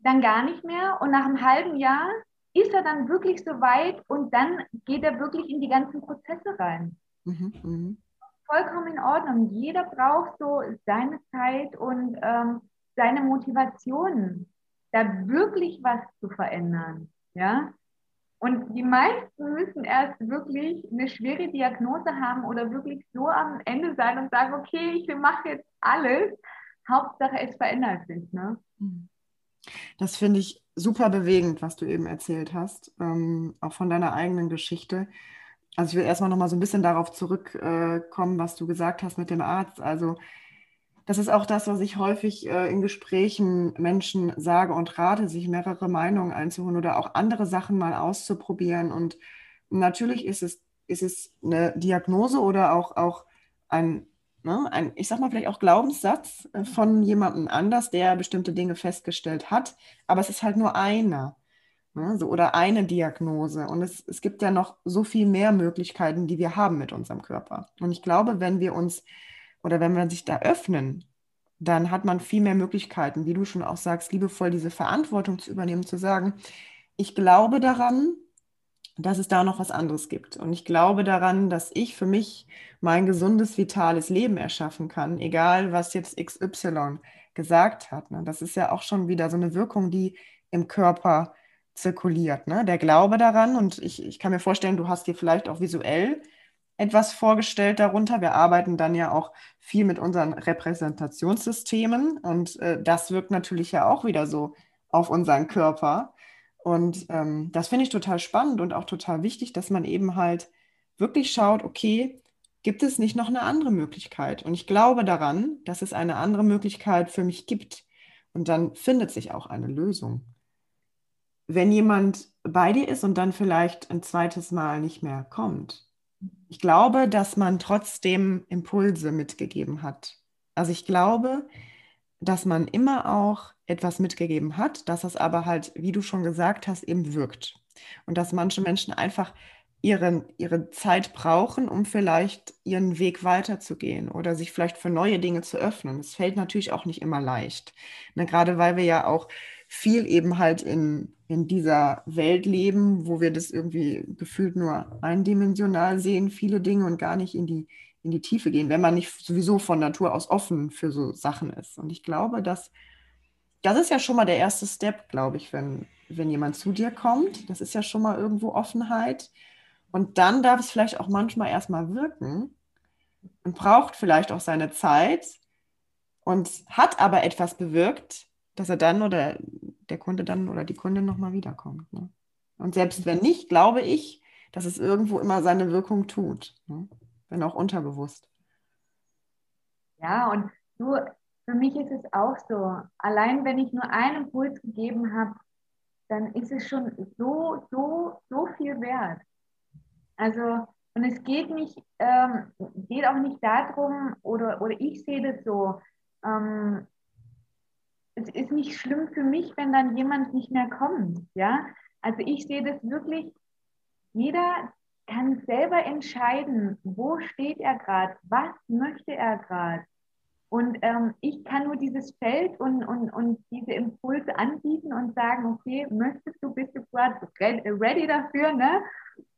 dann gar nicht mehr und nach einem halben Jahr ist er dann wirklich so weit und dann geht er wirklich in die ganzen Prozesse rein. Mhm, mh. Vollkommen in Ordnung. Jeder braucht so seine Zeit und ähm, seine Motivation, da wirklich was zu verändern. Ja, und die meisten müssen erst wirklich eine schwere Diagnose haben oder wirklich so am Ende sein und sagen, okay, ich mache jetzt alles. Hauptsache, es verändert sich. Ne? Das finde ich super bewegend, was du eben erzählt hast, ähm, auch von deiner eigenen Geschichte. Also ich will erstmal noch mal so ein bisschen darauf zurückkommen, äh, was du gesagt hast mit dem Arzt. Also das ist auch das, was ich häufig äh, in Gesprächen Menschen sage und rate, sich mehrere Meinungen einzuholen oder auch andere Sachen mal auszuprobieren. Und natürlich ist es, ist es eine Diagnose oder auch, auch ein, ne, ein, ich sag mal, vielleicht auch Glaubenssatz äh, von jemandem anders, der bestimmte Dinge festgestellt hat. Aber es ist halt nur einer. Ne, so, oder eine Diagnose. Und es, es gibt ja noch so viel mehr Möglichkeiten, die wir haben mit unserem Körper. Und ich glaube, wenn wir uns oder wenn wir sich da öffnen, dann hat man viel mehr Möglichkeiten, wie du schon auch sagst, liebevoll diese Verantwortung zu übernehmen, zu sagen, ich glaube daran, dass es da noch was anderes gibt. Und ich glaube daran, dass ich für mich mein gesundes, vitales Leben erschaffen kann, egal was jetzt XY gesagt hat. Ne? Das ist ja auch schon wieder so eine Wirkung, die im Körper zirkuliert. Ne? Der Glaube daran, und ich, ich kann mir vorstellen, du hast dir vielleicht auch visuell etwas vorgestellt darunter. Wir arbeiten dann ja auch viel mit unseren Repräsentationssystemen und äh, das wirkt natürlich ja auch wieder so auf unseren Körper. Und ähm, das finde ich total spannend und auch total wichtig, dass man eben halt wirklich schaut, okay, gibt es nicht noch eine andere Möglichkeit? Und ich glaube daran, dass es eine andere Möglichkeit für mich gibt. Und dann findet sich auch eine Lösung. Wenn jemand bei dir ist und dann vielleicht ein zweites Mal nicht mehr kommt, ich glaube, dass man trotzdem Impulse mitgegeben hat. Also ich glaube, dass man immer auch etwas mitgegeben hat, dass es aber halt, wie du schon gesagt hast, eben wirkt. Und dass manche Menschen einfach ihren, ihre Zeit brauchen, um vielleicht ihren Weg weiterzugehen oder sich vielleicht für neue Dinge zu öffnen. Es fällt natürlich auch nicht immer leicht. Ne, gerade weil wir ja auch viel eben halt in, in dieser Welt leben, wo wir das irgendwie gefühlt nur eindimensional sehen, viele Dinge und gar nicht in die, in die Tiefe gehen, wenn man nicht sowieso von Natur aus offen für so Sachen ist. Und ich glaube, dass das ist ja schon mal der erste Step, glaube ich, wenn, wenn jemand zu dir kommt. Das ist ja schon mal irgendwo Offenheit. Und dann darf es vielleicht auch manchmal erstmal wirken und braucht vielleicht auch seine Zeit und hat aber etwas bewirkt, dass er dann oder der Kunde dann oder die Kundin nochmal wiederkommt. Ne? Und selbst wenn nicht, glaube ich, dass es irgendwo immer seine Wirkung tut, ne? wenn auch unterbewusst. Ja, und du, für mich ist es auch so, allein wenn ich nur einen Impuls gegeben habe, dann ist es schon so, so, so viel wert. Also, und es geht nicht, ähm, geht auch nicht darum, oder, oder ich sehe das so, ähm, es ist nicht schlimm für mich, wenn dann jemand nicht mehr kommt. Ja? Also ich sehe das wirklich, jeder kann selber entscheiden, wo steht er gerade, was möchte er gerade. Und ähm, ich kann nur dieses Feld und, und, und diese Impulse anbieten und sagen, okay, möchtest du, bist du gerade ready dafür, ne?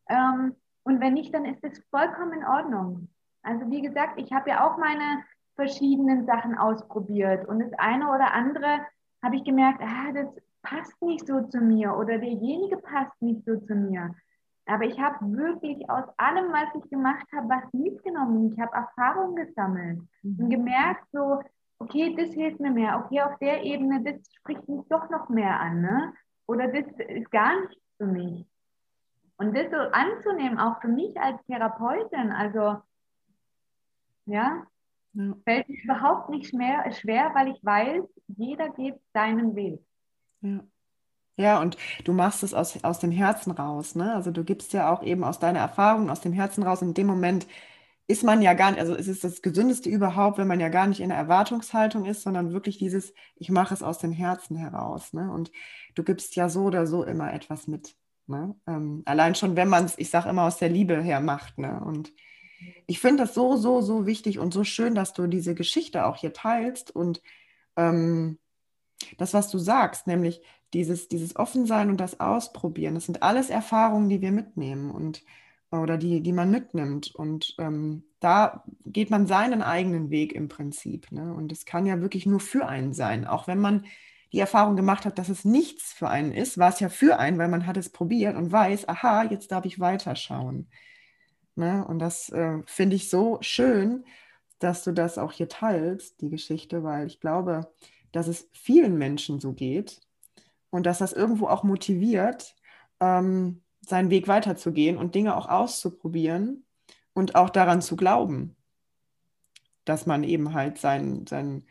Ähm, und wenn nicht, dann ist es vollkommen in Ordnung. Also wie gesagt, ich habe ja auch meine verschiedenen Sachen ausprobiert. Und das eine oder andere habe ich gemerkt, ah, das passt nicht so zu mir oder derjenige passt nicht so zu mir. Aber ich habe wirklich aus allem, was ich gemacht habe, was mitgenommen. Ich habe Erfahrung gesammelt mhm. und gemerkt, so, okay, das hilft mir mehr. Okay, auf der Ebene, das spricht mich doch noch mehr an. Ne? Oder das ist gar nichts für mich. Und das so anzunehmen, auch für mich als Therapeutin, also ja, ja. Fällt mir überhaupt nicht schwer, schwer, weil ich weiß, jeder geht seinen Weg. Ja. Ja, und du machst es aus, aus dem Herzen raus, ne? Also du gibst ja auch eben aus deiner Erfahrung, aus dem Herzen raus. In dem Moment ist man ja gar nicht, also es ist das Gesündeste überhaupt, wenn man ja gar nicht in der Erwartungshaltung ist, sondern wirklich dieses, ich mache es aus dem Herzen heraus. Ne? Und du gibst ja so oder so immer etwas mit. Ne? Ähm, allein schon, wenn man es, ich sage immer, aus der Liebe her macht. Ne? Und ich finde das so, so, so wichtig und so schön, dass du diese Geschichte auch hier teilst und ähm, das, was du sagst, nämlich dieses, dieses Offensein und das Ausprobieren, das sind alles Erfahrungen, die wir mitnehmen und oder die, die man mitnimmt. Und ähm, da geht man seinen eigenen Weg im Prinzip. Ne? Und es kann ja wirklich nur für einen sein. Auch wenn man die Erfahrung gemacht hat, dass es nichts für einen ist, war es ja für einen, weil man hat es probiert und weiß, aha, jetzt darf ich weiterschauen. Ne? Und das äh, finde ich so schön, dass du das auch hier teilst, die Geschichte, weil ich glaube, dass es vielen Menschen so geht und dass das irgendwo auch motiviert, ähm, seinen Weg weiterzugehen und Dinge auch auszuprobieren und auch daran zu glauben, dass man eben halt sein, sein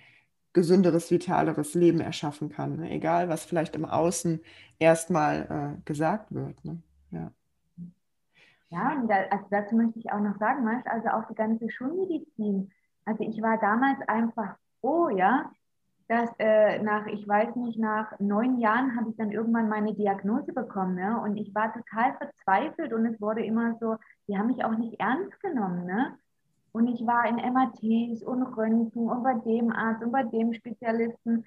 gesünderes, vitaleres Leben erschaffen kann. Ne? Egal, was vielleicht im Außen erstmal äh, gesagt wird. Ne? Ja. Ja, und da, also dazu möchte ich auch noch sagen, also auch die ganze Schulmedizin. Also ich war damals einfach froh, ja, dass äh, nach, ich weiß nicht, nach neun Jahren habe ich dann irgendwann meine Diagnose bekommen, ne? Und ich war total verzweifelt und es wurde immer so, die haben mich auch nicht ernst genommen, ne? Und ich war in MRTs und Röntgen und bei dem Arzt und bei dem Spezialisten,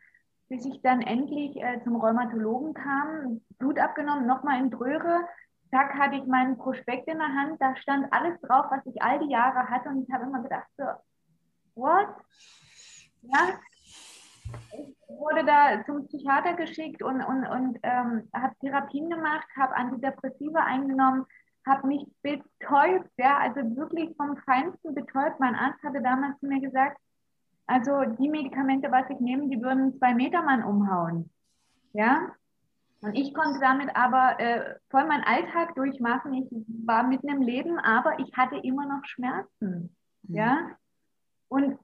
bis ich dann endlich äh, zum Rheumatologen kam, Blut abgenommen, nochmal in Dröhre, zack, hatte ich meinen Prospekt in der Hand, da stand alles drauf, was ich all die Jahre hatte und ich habe immer gedacht, so, what? Ja, ich wurde da zum Psychiater geschickt und, und, und ähm, habe Therapien gemacht, habe Antidepressiva eingenommen, habe mich betäubt, ja, also wirklich vom Feinsten betäubt. Mein Arzt hatte damals zu mir gesagt, also die Medikamente, was ich nehme, die würden zwei Meter Mann umhauen. Ja, und ich konnte damit aber äh, voll meinen Alltag durchmachen. Ich war mitten im Leben, aber ich hatte immer noch Schmerzen. Mhm. Ja, und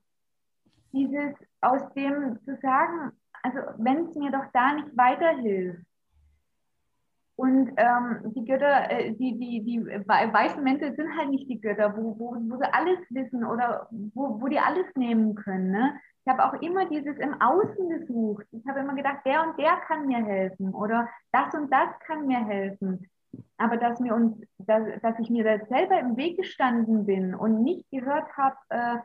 dieses aus dem zu sagen, also wenn es mir doch da nicht weiterhilft, und ähm, die Götter, äh, die, die, die weißen Mäntel sind halt nicht die Götter, wo, wo, wo sie alles wissen oder wo, wo die alles nehmen können. Ne? Ich habe auch immer dieses im Außen gesucht. Ich habe immer gedacht, der und der kann mir helfen oder das und das kann mir helfen. Aber dass, mir uns, dass, dass ich mir da selber im Weg gestanden bin und nicht gehört habe, äh,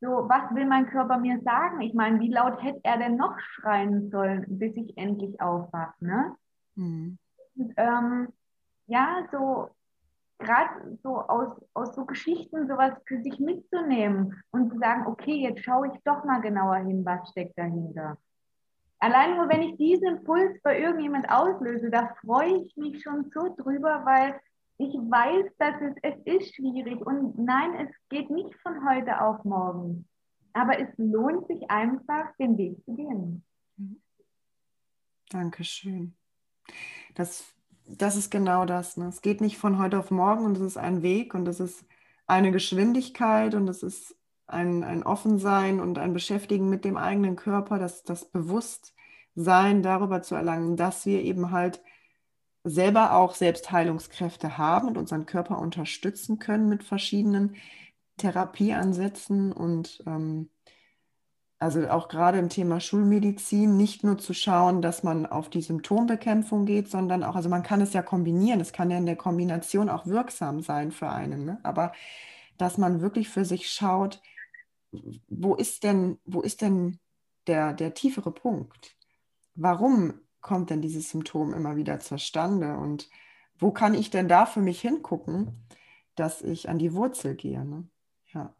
so, was will mein Körper mir sagen? Ich meine, wie laut hätte er denn noch schreien sollen, bis ich endlich aufwache? Ne? Mhm. Ähm, ja, so gerade so aus, aus so Geschichten sowas für sich mitzunehmen und zu sagen, okay, jetzt schaue ich doch mal genauer hin, was steckt dahinter. Allein nur, wenn ich diesen Impuls bei irgendjemand auslöse, da freue ich mich schon so drüber, weil ich weiß, dass es, es ist schwierig und nein, es geht nicht von heute auf morgen. Aber es lohnt sich einfach, den Weg zu gehen. Dankeschön. Das, das ist genau das. Ne? Es geht nicht von heute auf morgen und es ist ein Weg und es ist eine Geschwindigkeit und es ist ein, ein Offensein und ein Beschäftigen mit dem eigenen Körper, das, das Bewusstsein darüber zu erlangen, dass wir eben halt selber auch Selbstheilungskräfte haben und unseren Körper unterstützen können mit verschiedenen Therapieansätzen und ähm, also auch gerade im Thema Schulmedizin, nicht nur zu schauen, dass man auf die Symptombekämpfung geht, sondern auch, also man kann es ja kombinieren, es kann ja in der Kombination auch wirksam sein für einen, ne? aber dass man wirklich für sich schaut, wo ist denn, wo ist denn der, der tiefere Punkt? Warum kommt denn dieses Symptom immer wieder zustande? Und wo kann ich denn da für mich hingucken, dass ich an die Wurzel gehe? Ne? Ja.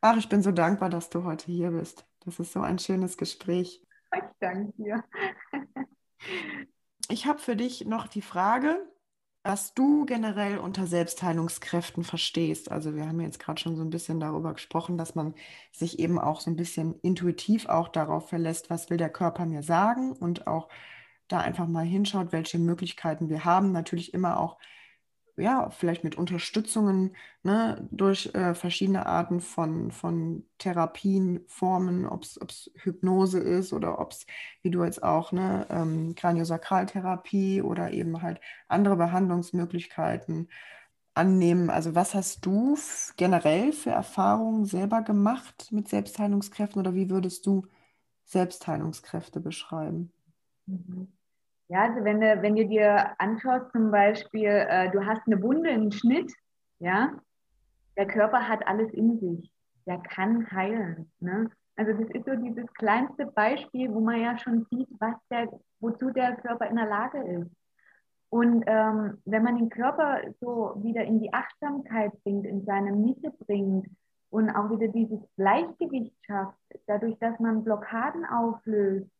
Ach, ich bin so dankbar, dass du heute hier bist. Das ist so ein schönes Gespräch. Ich danke dir. ich habe für dich noch die Frage, was du generell unter Selbstheilungskräften verstehst. Also wir haben jetzt gerade schon so ein bisschen darüber gesprochen, dass man sich eben auch so ein bisschen intuitiv auch darauf verlässt, was will der Körper mir sagen und auch da einfach mal hinschaut, welche Möglichkeiten wir haben. Natürlich immer auch, ja, vielleicht mit Unterstützungen ne, durch äh, verschiedene Arten von, von Therapien, Formen, ob es Hypnose ist oder ob es, wie du jetzt auch, ne, ähm, Kraniosakraltherapie oder eben halt andere Behandlungsmöglichkeiten annehmen. Also was hast du generell für Erfahrungen selber gemacht mit Selbstheilungskräften oder wie würdest du Selbstheilungskräfte beschreiben? Mhm. Ja, also wenn du, wenn du dir anschaust, zum Beispiel, äh, du hast eine Wunde, einen Schnitt, ja, der Körper hat alles in sich. Der kann heilen. Ne? Also das ist so dieses kleinste Beispiel, wo man ja schon sieht, was der, wozu der Körper in der Lage ist. Und ähm, wenn man den Körper so wieder in die Achtsamkeit bringt, in seine Mitte bringt und auch wieder dieses Gleichgewicht schafft, dadurch, dass man Blockaden auflöst,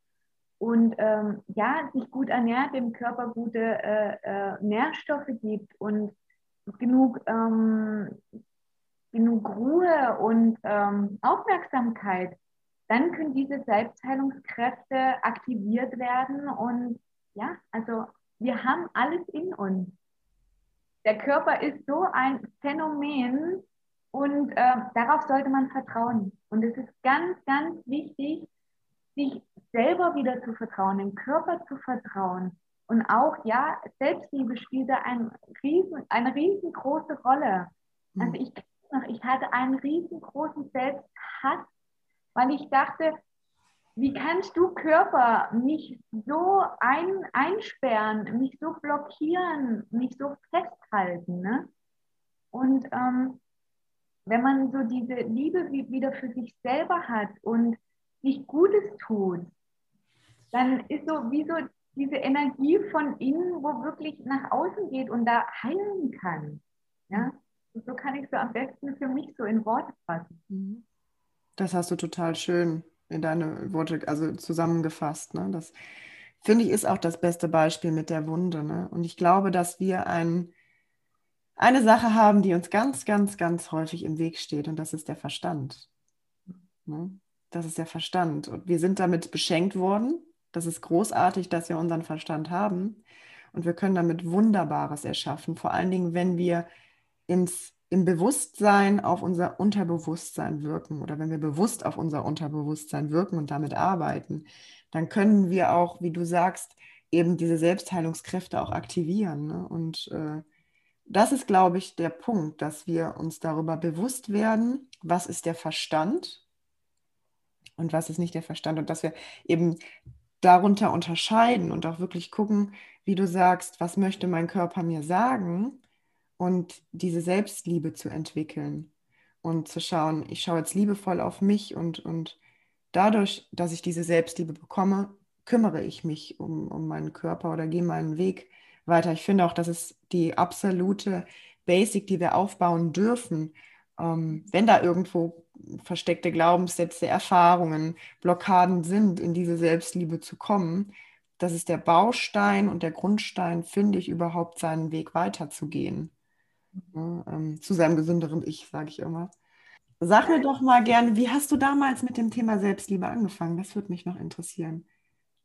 und ähm, ja, sich gut ernährt, dem Körper gute äh, äh, Nährstoffe gibt und genug, ähm, genug Ruhe und ähm, Aufmerksamkeit, dann können diese Selbstheilungskräfte aktiviert werden und ja, also wir haben alles in uns. Der Körper ist so ein Phänomen und äh, darauf sollte man vertrauen. Und es ist ganz, ganz wichtig, sich selber wieder zu vertrauen, dem Körper zu vertrauen. Und auch, ja, Selbstliebe spielt da ein riesen, eine riesengroße Rolle. Mhm. Also ich, ich hatte einen riesengroßen Selbsthass, weil ich dachte, wie kannst du Körper mich so ein, einsperren, mich so blockieren, mich so festhalten? Ne? Und ähm, wenn man so diese Liebe wieder für sich selber hat und sich Gutes tut, dann ist so wie so diese Energie von innen, wo wirklich nach außen geht und da heilen kann. Ja, so kann ich so am besten für mich so in Worte fassen. Mhm. Das hast du total schön in deine Worte also zusammengefasst. Ne? Das finde ich ist auch das beste Beispiel mit der Wunde. Ne? Und ich glaube, dass wir ein, eine Sache haben, die uns ganz, ganz, ganz häufig im Weg steht und das ist der Verstand. Ne? Das ist der Verstand. Und wir sind damit beschenkt worden. Das ist großartig, dass wir unseren Verstand haben. Und wir können damit Wunderbares erschaffen. Vor allen Dingen, wenn wir ins, im Bewusstsein auf unser Unterbewusstsein wirken oder wenn wir bewusst auf unser Unterbewusstsein wirken und damit arbeiten, dann können wir auch, wie du sagst, eben diese Selbstheilungskräfte auch aktivieren. Ne? Und äh, das ist, glaube ich, der Punkt, dass wir uns darüber bewusst werden, was ist der Verstand und was ist nicht der Verstand und dass wir eben darunter unterscheiden und auch wirklich gucken, wie du sagst, was möchte mein Körper mir sagen und diese Selbstliebe zu entwickeln und zu schauen, ich schaue jetzt liebevoll auf mich und, und dadurch, dass ich diese Selbstliebe bekomme, kümmere ich mich um, um meinen Körper oder gehe meinen Weg weiter. Ich finde auch, das ist die absolute Basic, die wir aufbauen dürfen. Ähm, wenn da irgendwo versteckte Glaubenssätze, Erfahrungen, Blockaden sind, in diese Selbstliebe zu kommen, das ist der Baustein und der Grundstein, finde ich, überhaupt seinen Weg weiterzugehen ne, ähm, zu seinem gesünderen Ich, sage ich immer. Sag mir doch mal gerne, wie hast du damals mit dem Thema Selbstliebe angefangen? Das würde mich noch interessieren.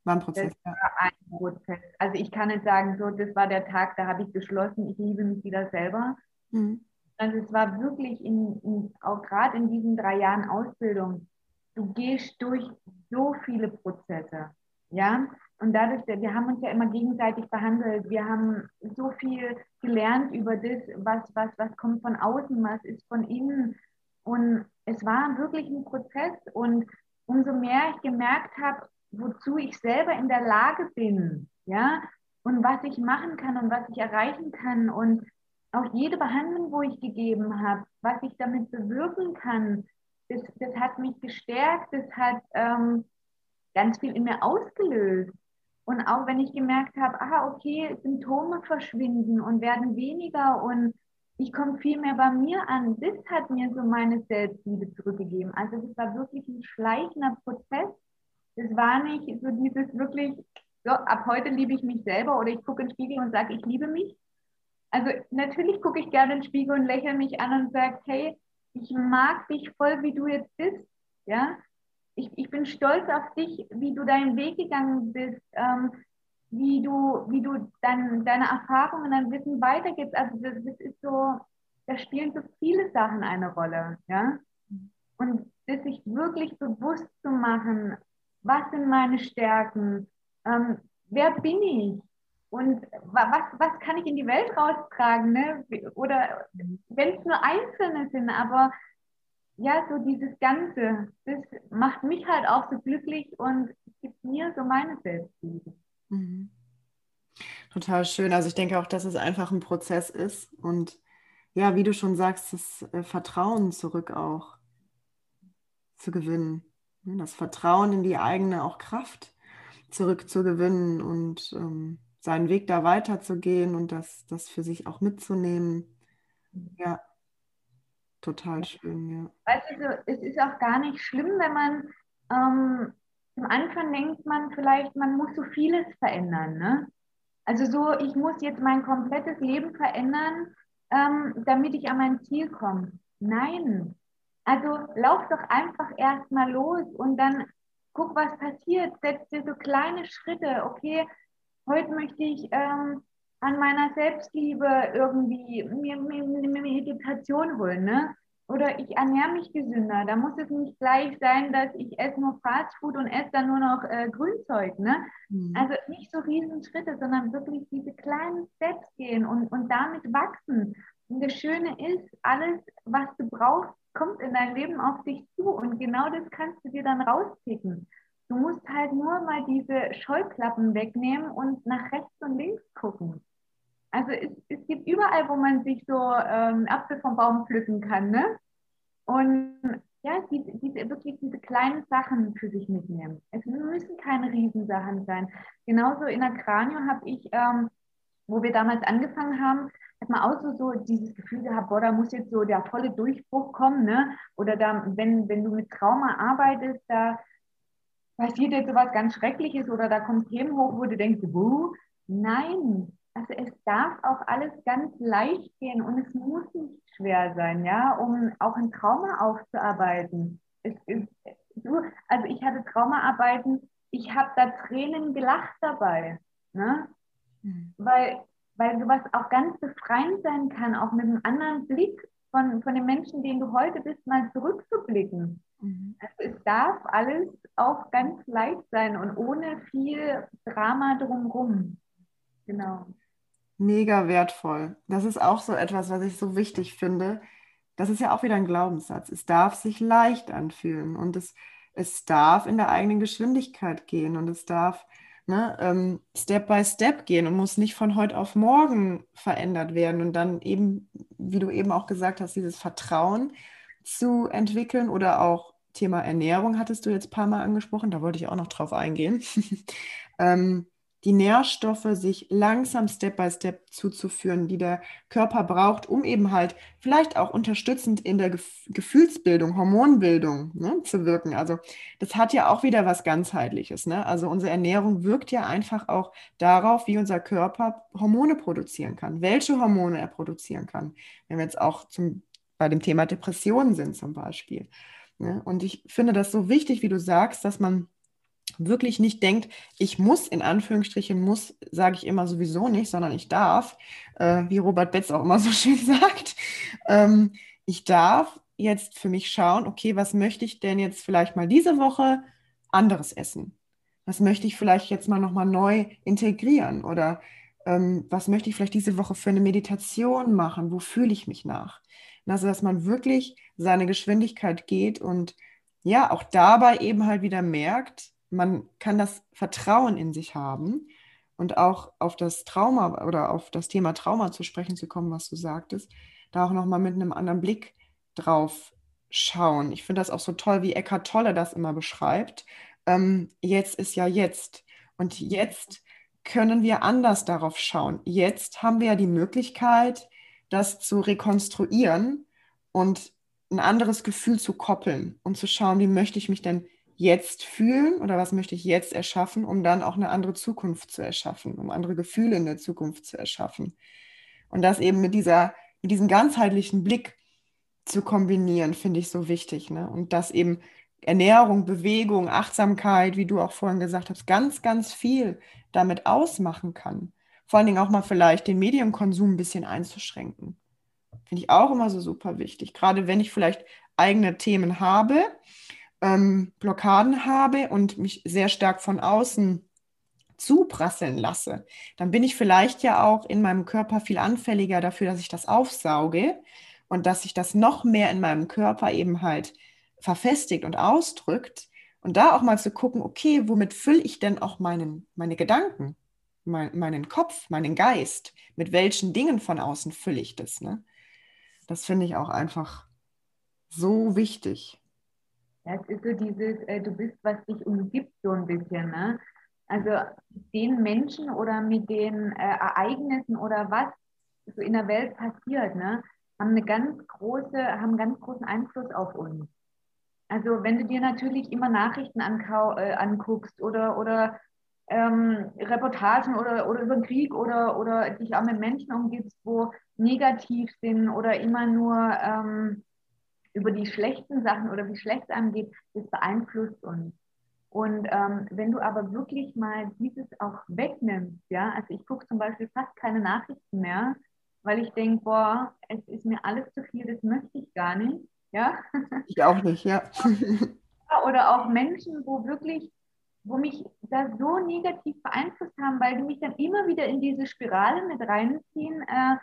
War ein Prozess. Das war ein Prozess. Also ich kann nicht sagen, so, das war der Tag, da habe ich beschlossen, ich liebe mich wieder selber. Mhm. Also es war wirklich in, in auch gerade in diesen drei Jahren Ausbildung, du gehst durch so viele Prozesse. Ja, und dadurch, wir haben uns ja immer gegenseitig behandelt. Wir haben so viel gelernt über das, was, was, was kommt von außen, was ist von innen. Und es war wirklich ein Prozess. Und umso mehr ich gemerkt habe, wozu ich selber in der Lage bin, ja, und was ich machen kann und was ich erreichen kann und auch jede Behandlung, wo ich gegeben habe, was ich damit bewirken kann, das, das hat mich gestärkt, das hat ähm, ganz viel in mir ausgelöst. Und auch wenn ich gemerkt habe, ah, okay, Symptome verschwinden und werden weniger und ich komme viel mehr bei mir an, das hat mir so meine Selbstliebe zurückgegeben. Also das war wirklich ein schleichender Prozess. Das war nicht so dieses wirklich, so ab heute liebe ich mich selber oder ich gucke in den Spiegel und sage, ich liebe mich. Also natürlich gucke ich gerne in den Spiegel und lächle mich an und sage, hey, ich mag dich voll, wie du jetzt bist. Ja, ich, ich bin stolz auf dich, wie du deinen Weg gegangen bist, ähm, wie du, wie du dein, deine Erfahrungen, dein Wissen weitergibst. Also das, das ist so, da spielen so viele Sachen eine Rolle, ja. Und das sich wirklich bewusst zu machen, was sind meine Stärken, ähm, wer bin ich und was, was kann ich in die Welt raustragen, ne? Oder wenn es nur Einzelne sind, aber ja, so dieses Ganze, das macht mich halt auch so glücklich und gibt mir so meine Selbstliebe. Mhm. Total schön. Also ich denke auch, dass es einfach ein Prozess ist und ja, wie du schon sagst, das äh, Vertrauen zurück auch zu gewinnen. Das Vertrauen in die eigene auch Kraft zurückzugewinnen und ähm, seinen Weg da weiterzugehen und das, das für sich auch mitzunehmen. Ja, Total schön, ja. Weißt du, es ist auch gar nicht schlimm, wenn man ähm, am Anfang denkt man vielleicht, man muss so vieles verändern. Ne? Also so, ich muss jetzt mein komplettes Leben verändern, ähm, damit ich an mein Ziel komme. Nein. Also lauf doch einfach erstmal los und dann guck, was passiert. Setz dir so kleine Schritte. Okay, heute möchte ich ähm, an meiner Selbstliebe irgendwie mir, mir, mir Meditation holen, ne? Oder ich ernähre mich gesünder. Da muss es nicht gleich sein, dass ich esse nur Fastfood und esse dann nur noch äh, Grünzeug, ne? Mhm. Also nicht so riesen Schritte, sondern wirklich diese kleinen Steps gehen und, und damit wachsen. Und das Schöne ist, alles, was du brauchst, kommt in dein Leben auf dich zu. Und genau das kannst du dir dann rauspicken. Du musst halt nur mal diese Scheuklappen wegnehmen und nach rechts und links gucken. Also es, es gibt überall, wo man sich so ähm, Apfel vom Baum pflücken kann. Ne? Und ja, diese, diese, wirklich diese kleinen Sachen für sich mitnehmen. Es müssen keine Riesensachen sein. Genauso in der Kranio habe ich, ähm, wo wir damals angefangen haben, hat man auch so, so dieses Gefühl gehabt, boah, da muss jetzt so der volle Durchbruch kommen, ne? Oder da, wenn, wenn du mit Trauma arbeitest, da passiert jetzt sowas ganz Schreckliches oder da kommen Themen hoch, wo du denkst, wuh, nein, also es darf auch alles ganz leicht gehen und es muss nicht schwer sein, ja, um auch ein Trauma aufzuarbeiten. Es ist, du, also ich hatte Traumaarbeiten, ich habe da Tränen gelacht dabei, ne? Mhm. weil, weil sowas auch ganz befreiend sein kann, auch mit einem anderen Blick von, von den Menschen, den du heute bist, mal zurückzublicken. Mhm. Also es darf alles auch ganz leicht sein und ohne viel Drama drumherum. Genau mega wertvoll. Das ist auch so etwas, was ich so wichtig finde. Das ist ja auch wieder ein Glaubenssatz. Es darf sich leicht anfühlen und es, es darf in der eigenen Geschwindigkeit gehen und es darf ne, ähm, Step by Step gehen und muss nicht von heute auf morgen verändert werden und dann eben, wie du eben auch gesagt hast, dieses Vertrauen zu entwickeln oder auch Thema Ernährung hattest du jetzt ein paar Mal angesprochen, da wollte ich auch noch drauf eingehen. ähm, die Nährstoffe sich langsam Step by Step zuzuführen, die der Körper braucht, um eben halt vielleicht auch unterstützend in der Gef Gefühlsbildung, Hormonbildung ne, zu wirken. Also das hat ja auch wieder was ganzheitliches. Ne? Also unsere Ernährung wirkt ja einfach auch darauf, wie unser Körper Hormone produzieren kann, welche Hormone er produzieren kann. Wenn wir jetzt auch zum, bei dem Thema Depressionen sind zum Beispiel. Ne? Und ich finde das so wichtig, wie du sagst, dass man wirklich nicht denkt, ich muss, in Anführungsstrichen muss, sage ich immer sowieso nicht, sondern ich darf, äh, wie Robert Betz auch immer so schön sagt, ähm, ich darf jetzt für mich schauen, okay, was möchte ich denn jetzt vielleicht mal diese Woche anderes essen? Was möchte ich vielleicht jetzt mal nochmal neu integrieren? Oder ähm, was möchte ich vielleicht diese Woche für eine Meditation machen? Wo fühle ich mich nach? Also, dass man wirklich seine Geschwindigkeit geht und ja, auch dabei eben halt wieder merkt, man kann das Vertrauen in sich haben und auch auf das Trauma oder auf das Thema Trauma zu sprechen zu kommen, was du sagtest, da auch nochmal mit einem anderen Blick drauf schauen. Ich finde das auch so toll, wie Eckhart Tolle das immer beschreibt. Ähm, jetzt ist ja jetzt. Und jetzt können wir anders darauf schauen. Jetzt haben wir ja die Möglichkeit, das zu rekonstruieren und ein anderes Gefühl zu koppeln und zu schauen, wie möchte ich mich denn jetzt fühlen oder was möchte ich jetzt erschaffen, um dann auch eine andere Zukunft zu erschaffen, um andere Gefühle in der Zukunft zu erschaffen. Und das eben mit, dieser, mit diesem ganzheitlichen Blick zu kombinieren, finde ich so wichtig. Ne? Und dass eben Ernährung, Bewegung, Achtsamkeit, wie du auch vorhin gesagt hast, ganz, ganz viel damit ausmachen kann. Vor allen Dingen auch mal vielleicht den Medienkonsum ein bisschen einzuschränken. Finde ich auch immer so super wichtig. Gerade wenn ich vielleicht eigene Themen habe, ähm, Blockaden habe und mich sehr stark von außen zuprasseln lasse, dann bin ich vielleicht ja auch in meinem Körper viel anfälliger dafür, dass ich das aufsauge und dass sich das noch mehr in meinem Körper eben halt verfestigt und ausdrückt. Und da auch mal zu gucken, okay, womit fülle ich denn auch meinen, meine Gedanken, mein, meinen Kopf, meinen Geist? Mit welchen Dingen von außen fülle ich das? Ne? Das finde ich auch einfach so wichtig. Das ist so dieses, äh, du bist, was dich umgibt, so ein bisschen. Ne? Also den Menschen oder mit den äh, Ereignissen oder was so in der Welt passiert, ne, haben eine ganz große, haben einen ganz großen Einfluss auf uns. Also wenn du dir natürlich immer Nachrichten äh, anguckst oder, oder ähm, Reportagen oder, oder über den Krieg oder, oder dich auch mit Menschen umgibst, wo negativ sind oder immer nur ähm, über die schlechten Sachen oder wie schlecht angeht, das beeinflusst uns. Und ähm, wenn du aber wirklich mal dieses auch wegnimmst, ja, also ich gucke zum Beispiel fast keine Nachrichten mehr, weil ich denke, boah, es ist mir alles zu viel, das möchte ich gar nicht, ja. Ich auch nicht, ja. Oder auch Menschen, wo wirklich, wo mich da so negativ beeinflusst haben, weil die mich dann immer wieder in diese Spirale mit reinziehen, äh,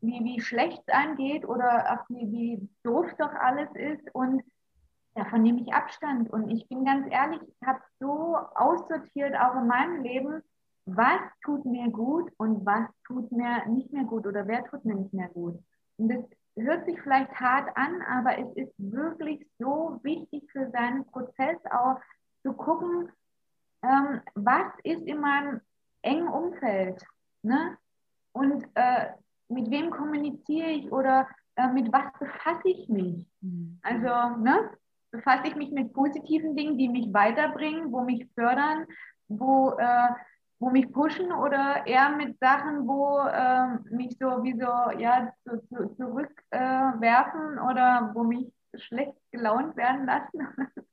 wie, wie schlecht es angeht oder ach, wie, wie doof doch alles ist. Und davon nehme ich Abstand. Und ich bin ganz ehrlich, ich habe so aussortiert, auch in meinem Leben, was tut mir gut und was tut mir nicht mehr gut oder wer tut mir nicht mehr gut. Und das hört sich vielleicht hart an, aber es ist wirklich so wichtig für seinen Prozess auch zu gucken, ähm, was ist in meinem engen Umfeld ne? und äh, mit wem kommuniziere ich oder äh, mit was befasse ich mich. Mhm. Also ne? befasse ich mich mit positiven Dingen, die mich weiterbringen, wo mich fördern, wo äh, wo mich pushen oder eher mit Sachen, wo äh, mich so wie so ja, so, so zurückwerfen äh, oder wo mich schlecht gelaunt werden lassen.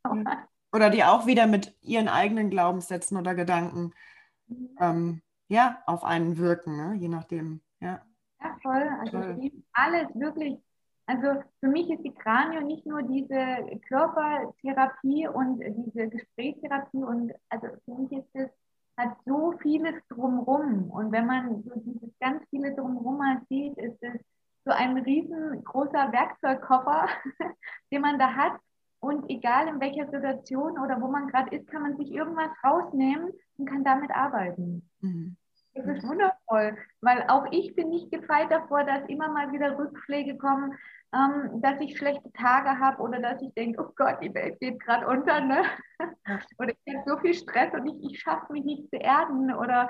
oder die auch wieder mit ihren eigenen Glaubenssätzen oder Gedanken mhm. ähm, ja, auf einen wirken, ne? je nachdem. Ja, ja voll. Also voll. alles wirklich. Also für mich ist die Kranio nicht nur diese Körpertherapie und diese Gesprächstherapie und also für mich ist es hat so vieles drumrum. Und wenn man so dieses ganz viele drumrum mal sieht, ist es so ein riesengroßer Werkzeugkoffer, den man da hat. Und egal in welcher Situation oder wo man gerade ist, kann man sich irgendwas rausnehmen und kann damit arbeiten. Mhm. Das ist wundervoll, weil auch ich bin nicht gefeit davor, dass immer mal wieder Rückschläge kommen, ähm, dass ich schlechte Tage habe oder dass ich denke, oh Gott, die Welt geht gerade unter, ne? oder ich habe so viel Stress und ich, ich schaffe mich nicht zu erden oder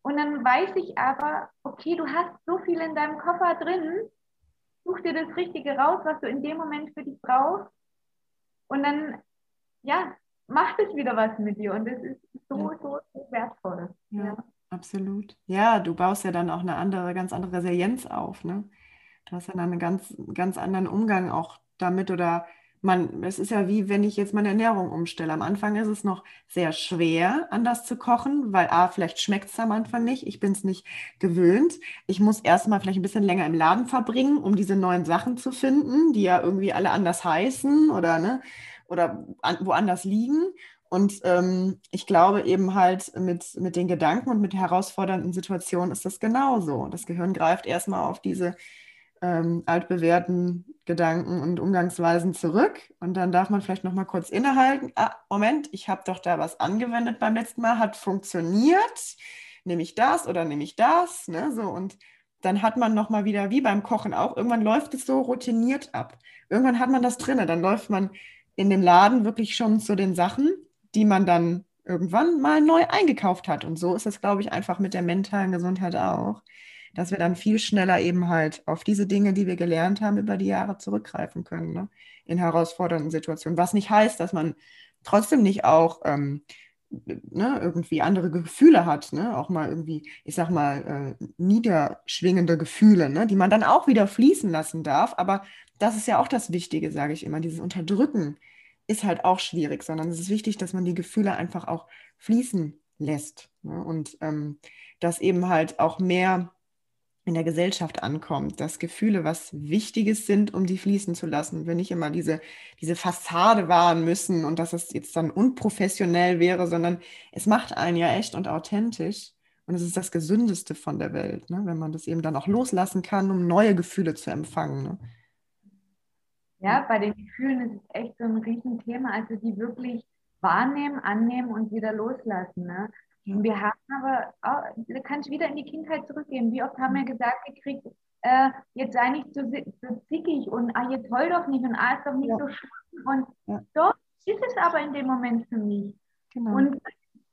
und dann weiß ich aber, okay, du hast so viel in deinem Koffer drin, such dir das Richtige raus, was du in dem Moment für dich brauchst und dann, ja, macht es wieder was mit dir und das ist so, so, so wertvoll. Ja, ja, absolut. Ja, du baust ja dann auch eine andere, ganz andere Resilienz auf, ne? Du hast ja dann einen ganz, ganz anderen Umgang auch damit oder man, es ist ja wie, wenn ich jetzt meine Ernährung umstelle. Am Anfang ist es noch sehr schwer, anders zu kochen, weil A, vielleicht schmeckt es am Anfang nicht. Ich bin es nicht gewöhnt. Ich muss erstmal vielleicht ein bisschen länger im Laden verbringen, um diese neuen Sachen zu finden, die ja irgendwie alle anders heißen oder, ne, oder an, woanders liegen. Und ähm, ich glaube eben halt mit, mit den Gedanken und mit herausfordernden Situationen ist das genauso. Das Gehirn greift erstmal auf diese ähm, altbewährten Gedanken und Umgangsweisen zurück und dann darf man vielleicht noch mal kurz innehalten. Ah, Moment, ich habe doch da was angewendet beim letzten Mal, hat funktioniert. Nehme ich das oder nehme ich das? Ne? So und dann hat man noch mal wieder wie beim Kochen auch. Irgendwann läuft es so routiniert ab. Irgendwann hat man das drinne. Dann läuft man in dem Laden wirklich schon zu den Sachen, die man dann irgendwann mal neu eingekauft hat. Und so ist es, glaube ich, einfach mit der mentalen Gesundheit auch dass wir dann viel schneller eben halt auf diese Dinge, die wir gelernt haben, über die Jahre zurückgreifen können, ne? in herausfordernden Situationen. Was nicht heißt, dass man trotzdem nicht auch ähm, ne, irgendwie andere Gefühle hat, ne? auch mal irgendwie, ich sag mal, äh, niederschwingende Gefühle, ne? die man dann auch wieder fließen lassen darf. Aber das ist ja auch das Wichtige, sage ich immer, dieses Unterdrücken ist halt auch schwierig, sondern es ist wichtig, dass man die Gefühle einfach auch fließen lässt. Ne? Und ähm, dass eben halt auch mehr in der Gesellschaft ankommt, dass Gefühle was Wichtiges sind, um die fließen zu lassen. Wenn nicht immer diese, diese Fassade wahren müssen und dass es jetzt dann unprofessionell wäre, sondern es macht einen ja echt und authentisch. Und es ist das Gesündeste von der Welt, ne? wenn man das eben dann auch loslassen kann, um neue Gefühle zu empfangen. Ne? Ja, bei den Gefühlen ist es echt so ein Riesenthema, also die wirklich wahrnehmen, annehmen und wieder loslassen. Ne? Und wir haben aber, oh, da kann ich wieder in die Kindheit zurückgehen. Wie oft haben wir gesagt gekriegt, äh, jetzt sei nicht so, so zickig und ah, jetzt heul doch nicht und ah, ist doch nicht ja. so schlimm. Und ja. doch ist es aber in dem Moment für mich. Genau. Und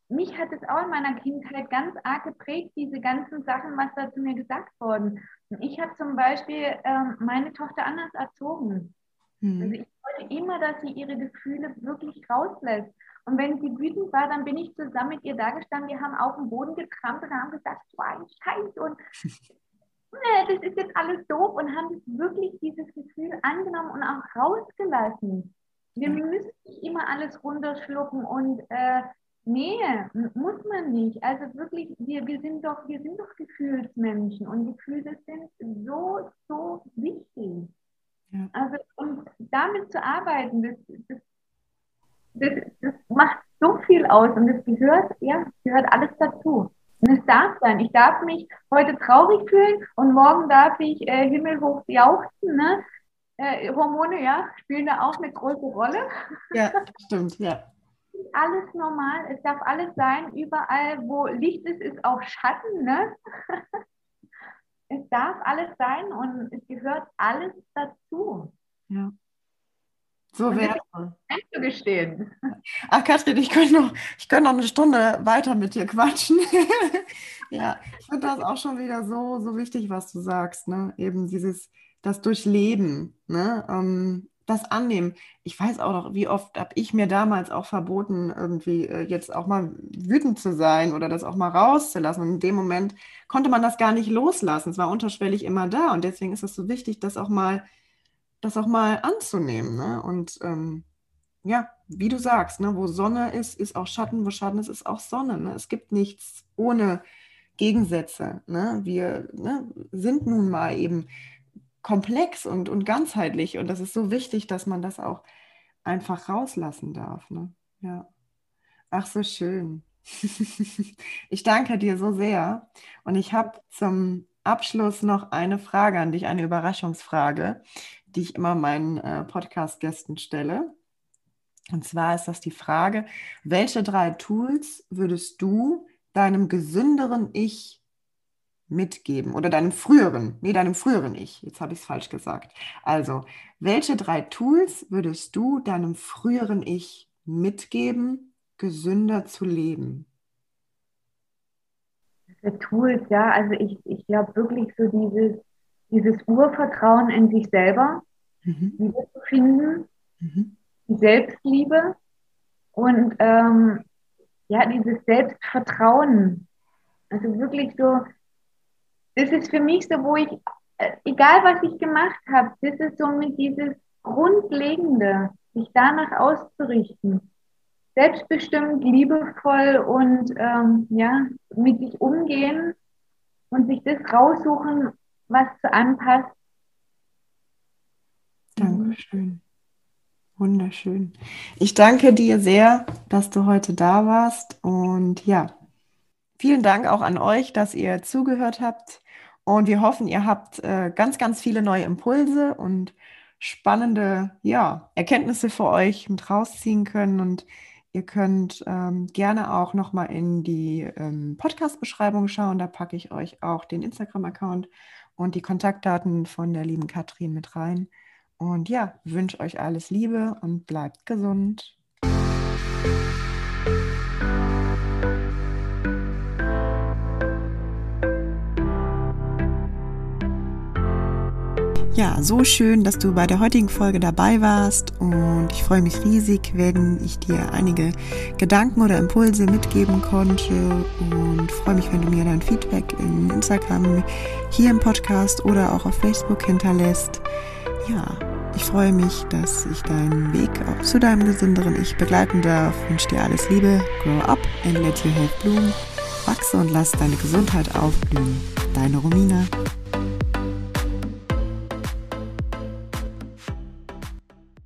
mich hat es auch in meiner Kindheit ganz arg geprägt, diese ganzen Sachen, was da zu mir gesagt wurden. Ich habe zum Beispiel ähm, meine Tochter anders erzogen. Mhm. Also ich wollte immer, dass sie ihre Gefühle wirklich rauslässt. Und wenn sie wütend war, dann bin ich zusammen mit ihr da gestanden. Wir haben auf dem Boden gekrampft und haben gesagt, so ein Scheiß und nee, das ist jetzt alles doof und haben wirklich dieses Gefühl angenommen und auch rausgelassen. Wir müssen nicht immer alles runterschlucken und äh, nee, muss man nicht. Also wirklich, wir, wir sind doch, wir sind doch Gefühlsmenschen und Gefühle sind so, so wichtig. Ja. Also und damit zu arbeiten, das, das das, das macht so viel aus und es gehört, ja, gehört alles dazu. Und es darf sein. Ich darf mich heute traurig fühlen und morgen darf ich äh, himmelhoch jauchzen. Ne? Äh, Hormone, ja, spielen da auch eine große Rolle. Ja, stimmt, ja. Alles normal, es darf alles sein. Überall, wo Licht ist, ist auch Schatten. Ne? es darf alles sein und es gehört alles dazu. Ja. So wertvoll. Einzugestehen. Ach, Katrin, ich könnte noch, ich könnte noch eine Stunde weiter mit dir quatschen. ja, ich finde das auch schon wieder so, so wichtig, was du sagst. Ne? Eben dieses, das Durchleben, ne? Ähm, das Annehmen. Ich weiß auch noch, wie oft habe ich mir damals auch verboten, irgendwie äh, jetzt auch mal wütend zu sein oder das auch mal rauszulassen. Und in dem Moment konnte man das gar nicht loslassen. Es war unterschwellig immer da. Und deswegen ist es so wichtig, das auch mal das auch mal anzunehmen. Ne? Und ähm, ja, wie du sagst, ne, wo Sonne ist, ist auch Schatten, wo Schatten ist, ist auch Sonne. Ne? Es gibt nichts ohne Gegensätze. Ne? Wir ne, sind nun mal eben komplex und, und ganzheitlich und das ist so wichtig, dass man das auch einfach rauslassen darf. Ne? Ja. Ach, so schön. ich danke dir so sehr und ich habe zum Abschluss noch eine Frage an dich, eine Überraschungsfrage die ich immer meinen äh, Podcast-Gästen stelle. Und zwar ist das die Frage, welche drei Tools würdest du deinem gesünderen Ich mitgeben oder deinem früheren, nee, deinem früheren Ich, jetzt habe ich es falsch gesagt. Also, welche drei Tools würdest du deinem früheren Ich mitgeben, gesünder zu leben? Tools, ja, also ich, ich glaube wirklich so dieses dieses Urvertrauen in sich selber mhm. wieder zu finden, mhm. die Selbstliebe und ähm, ja, dieses Selbstvertrauen. Also wirklich so, das ist für mich so, wo ich, äh, egal was ich gemacht habe, das ist so mit dieses Grundlegende, sich danach auszurichten. Selbstbestimmt, liebevoll und ähm, ja, mit sich umgehen und sich das raussuchen, was anpasst. Dankeschön. Wunderschön. Ich danke dir sehr, dass du heute da warst. Und ja, vielen Dank auch an euch, dass ihr zugehört habt. Und wir hoffen, ihr habt äh, ganz, ganz viele neue Impulse und spannende ja, Erkenntnisse für euch mit rausziehen können. Und ihr könnt ähm, gerne auch nochmal in die ähm, Podcast-Beschreibung schauen. Da packe ich euch auch den Instagram-Account und die Kontaktdaten von der lieben Katrin mit rein. Und ja, wünsche euch alles Liebe und bleibt gesund. Ja, so schön, dass du bei der heutigen Folge dabei warst und ich freue mich riesig, wenn ich dir einige Gedanken oder Impulse mitgeben konnte und freue mich, wenn du mir dein Feedback in Instagram, hier im Podcast oder auch auf Facebook hinterlässt. Ja, ich freue mich, dass ich deinen Weg zu deinem gesünderen Ich begleiten darf. Wünsche dir alles Liebe. Grow up and let your health bloom. Wachse und lass deine Gesundheit aufblühen. Deine Romina.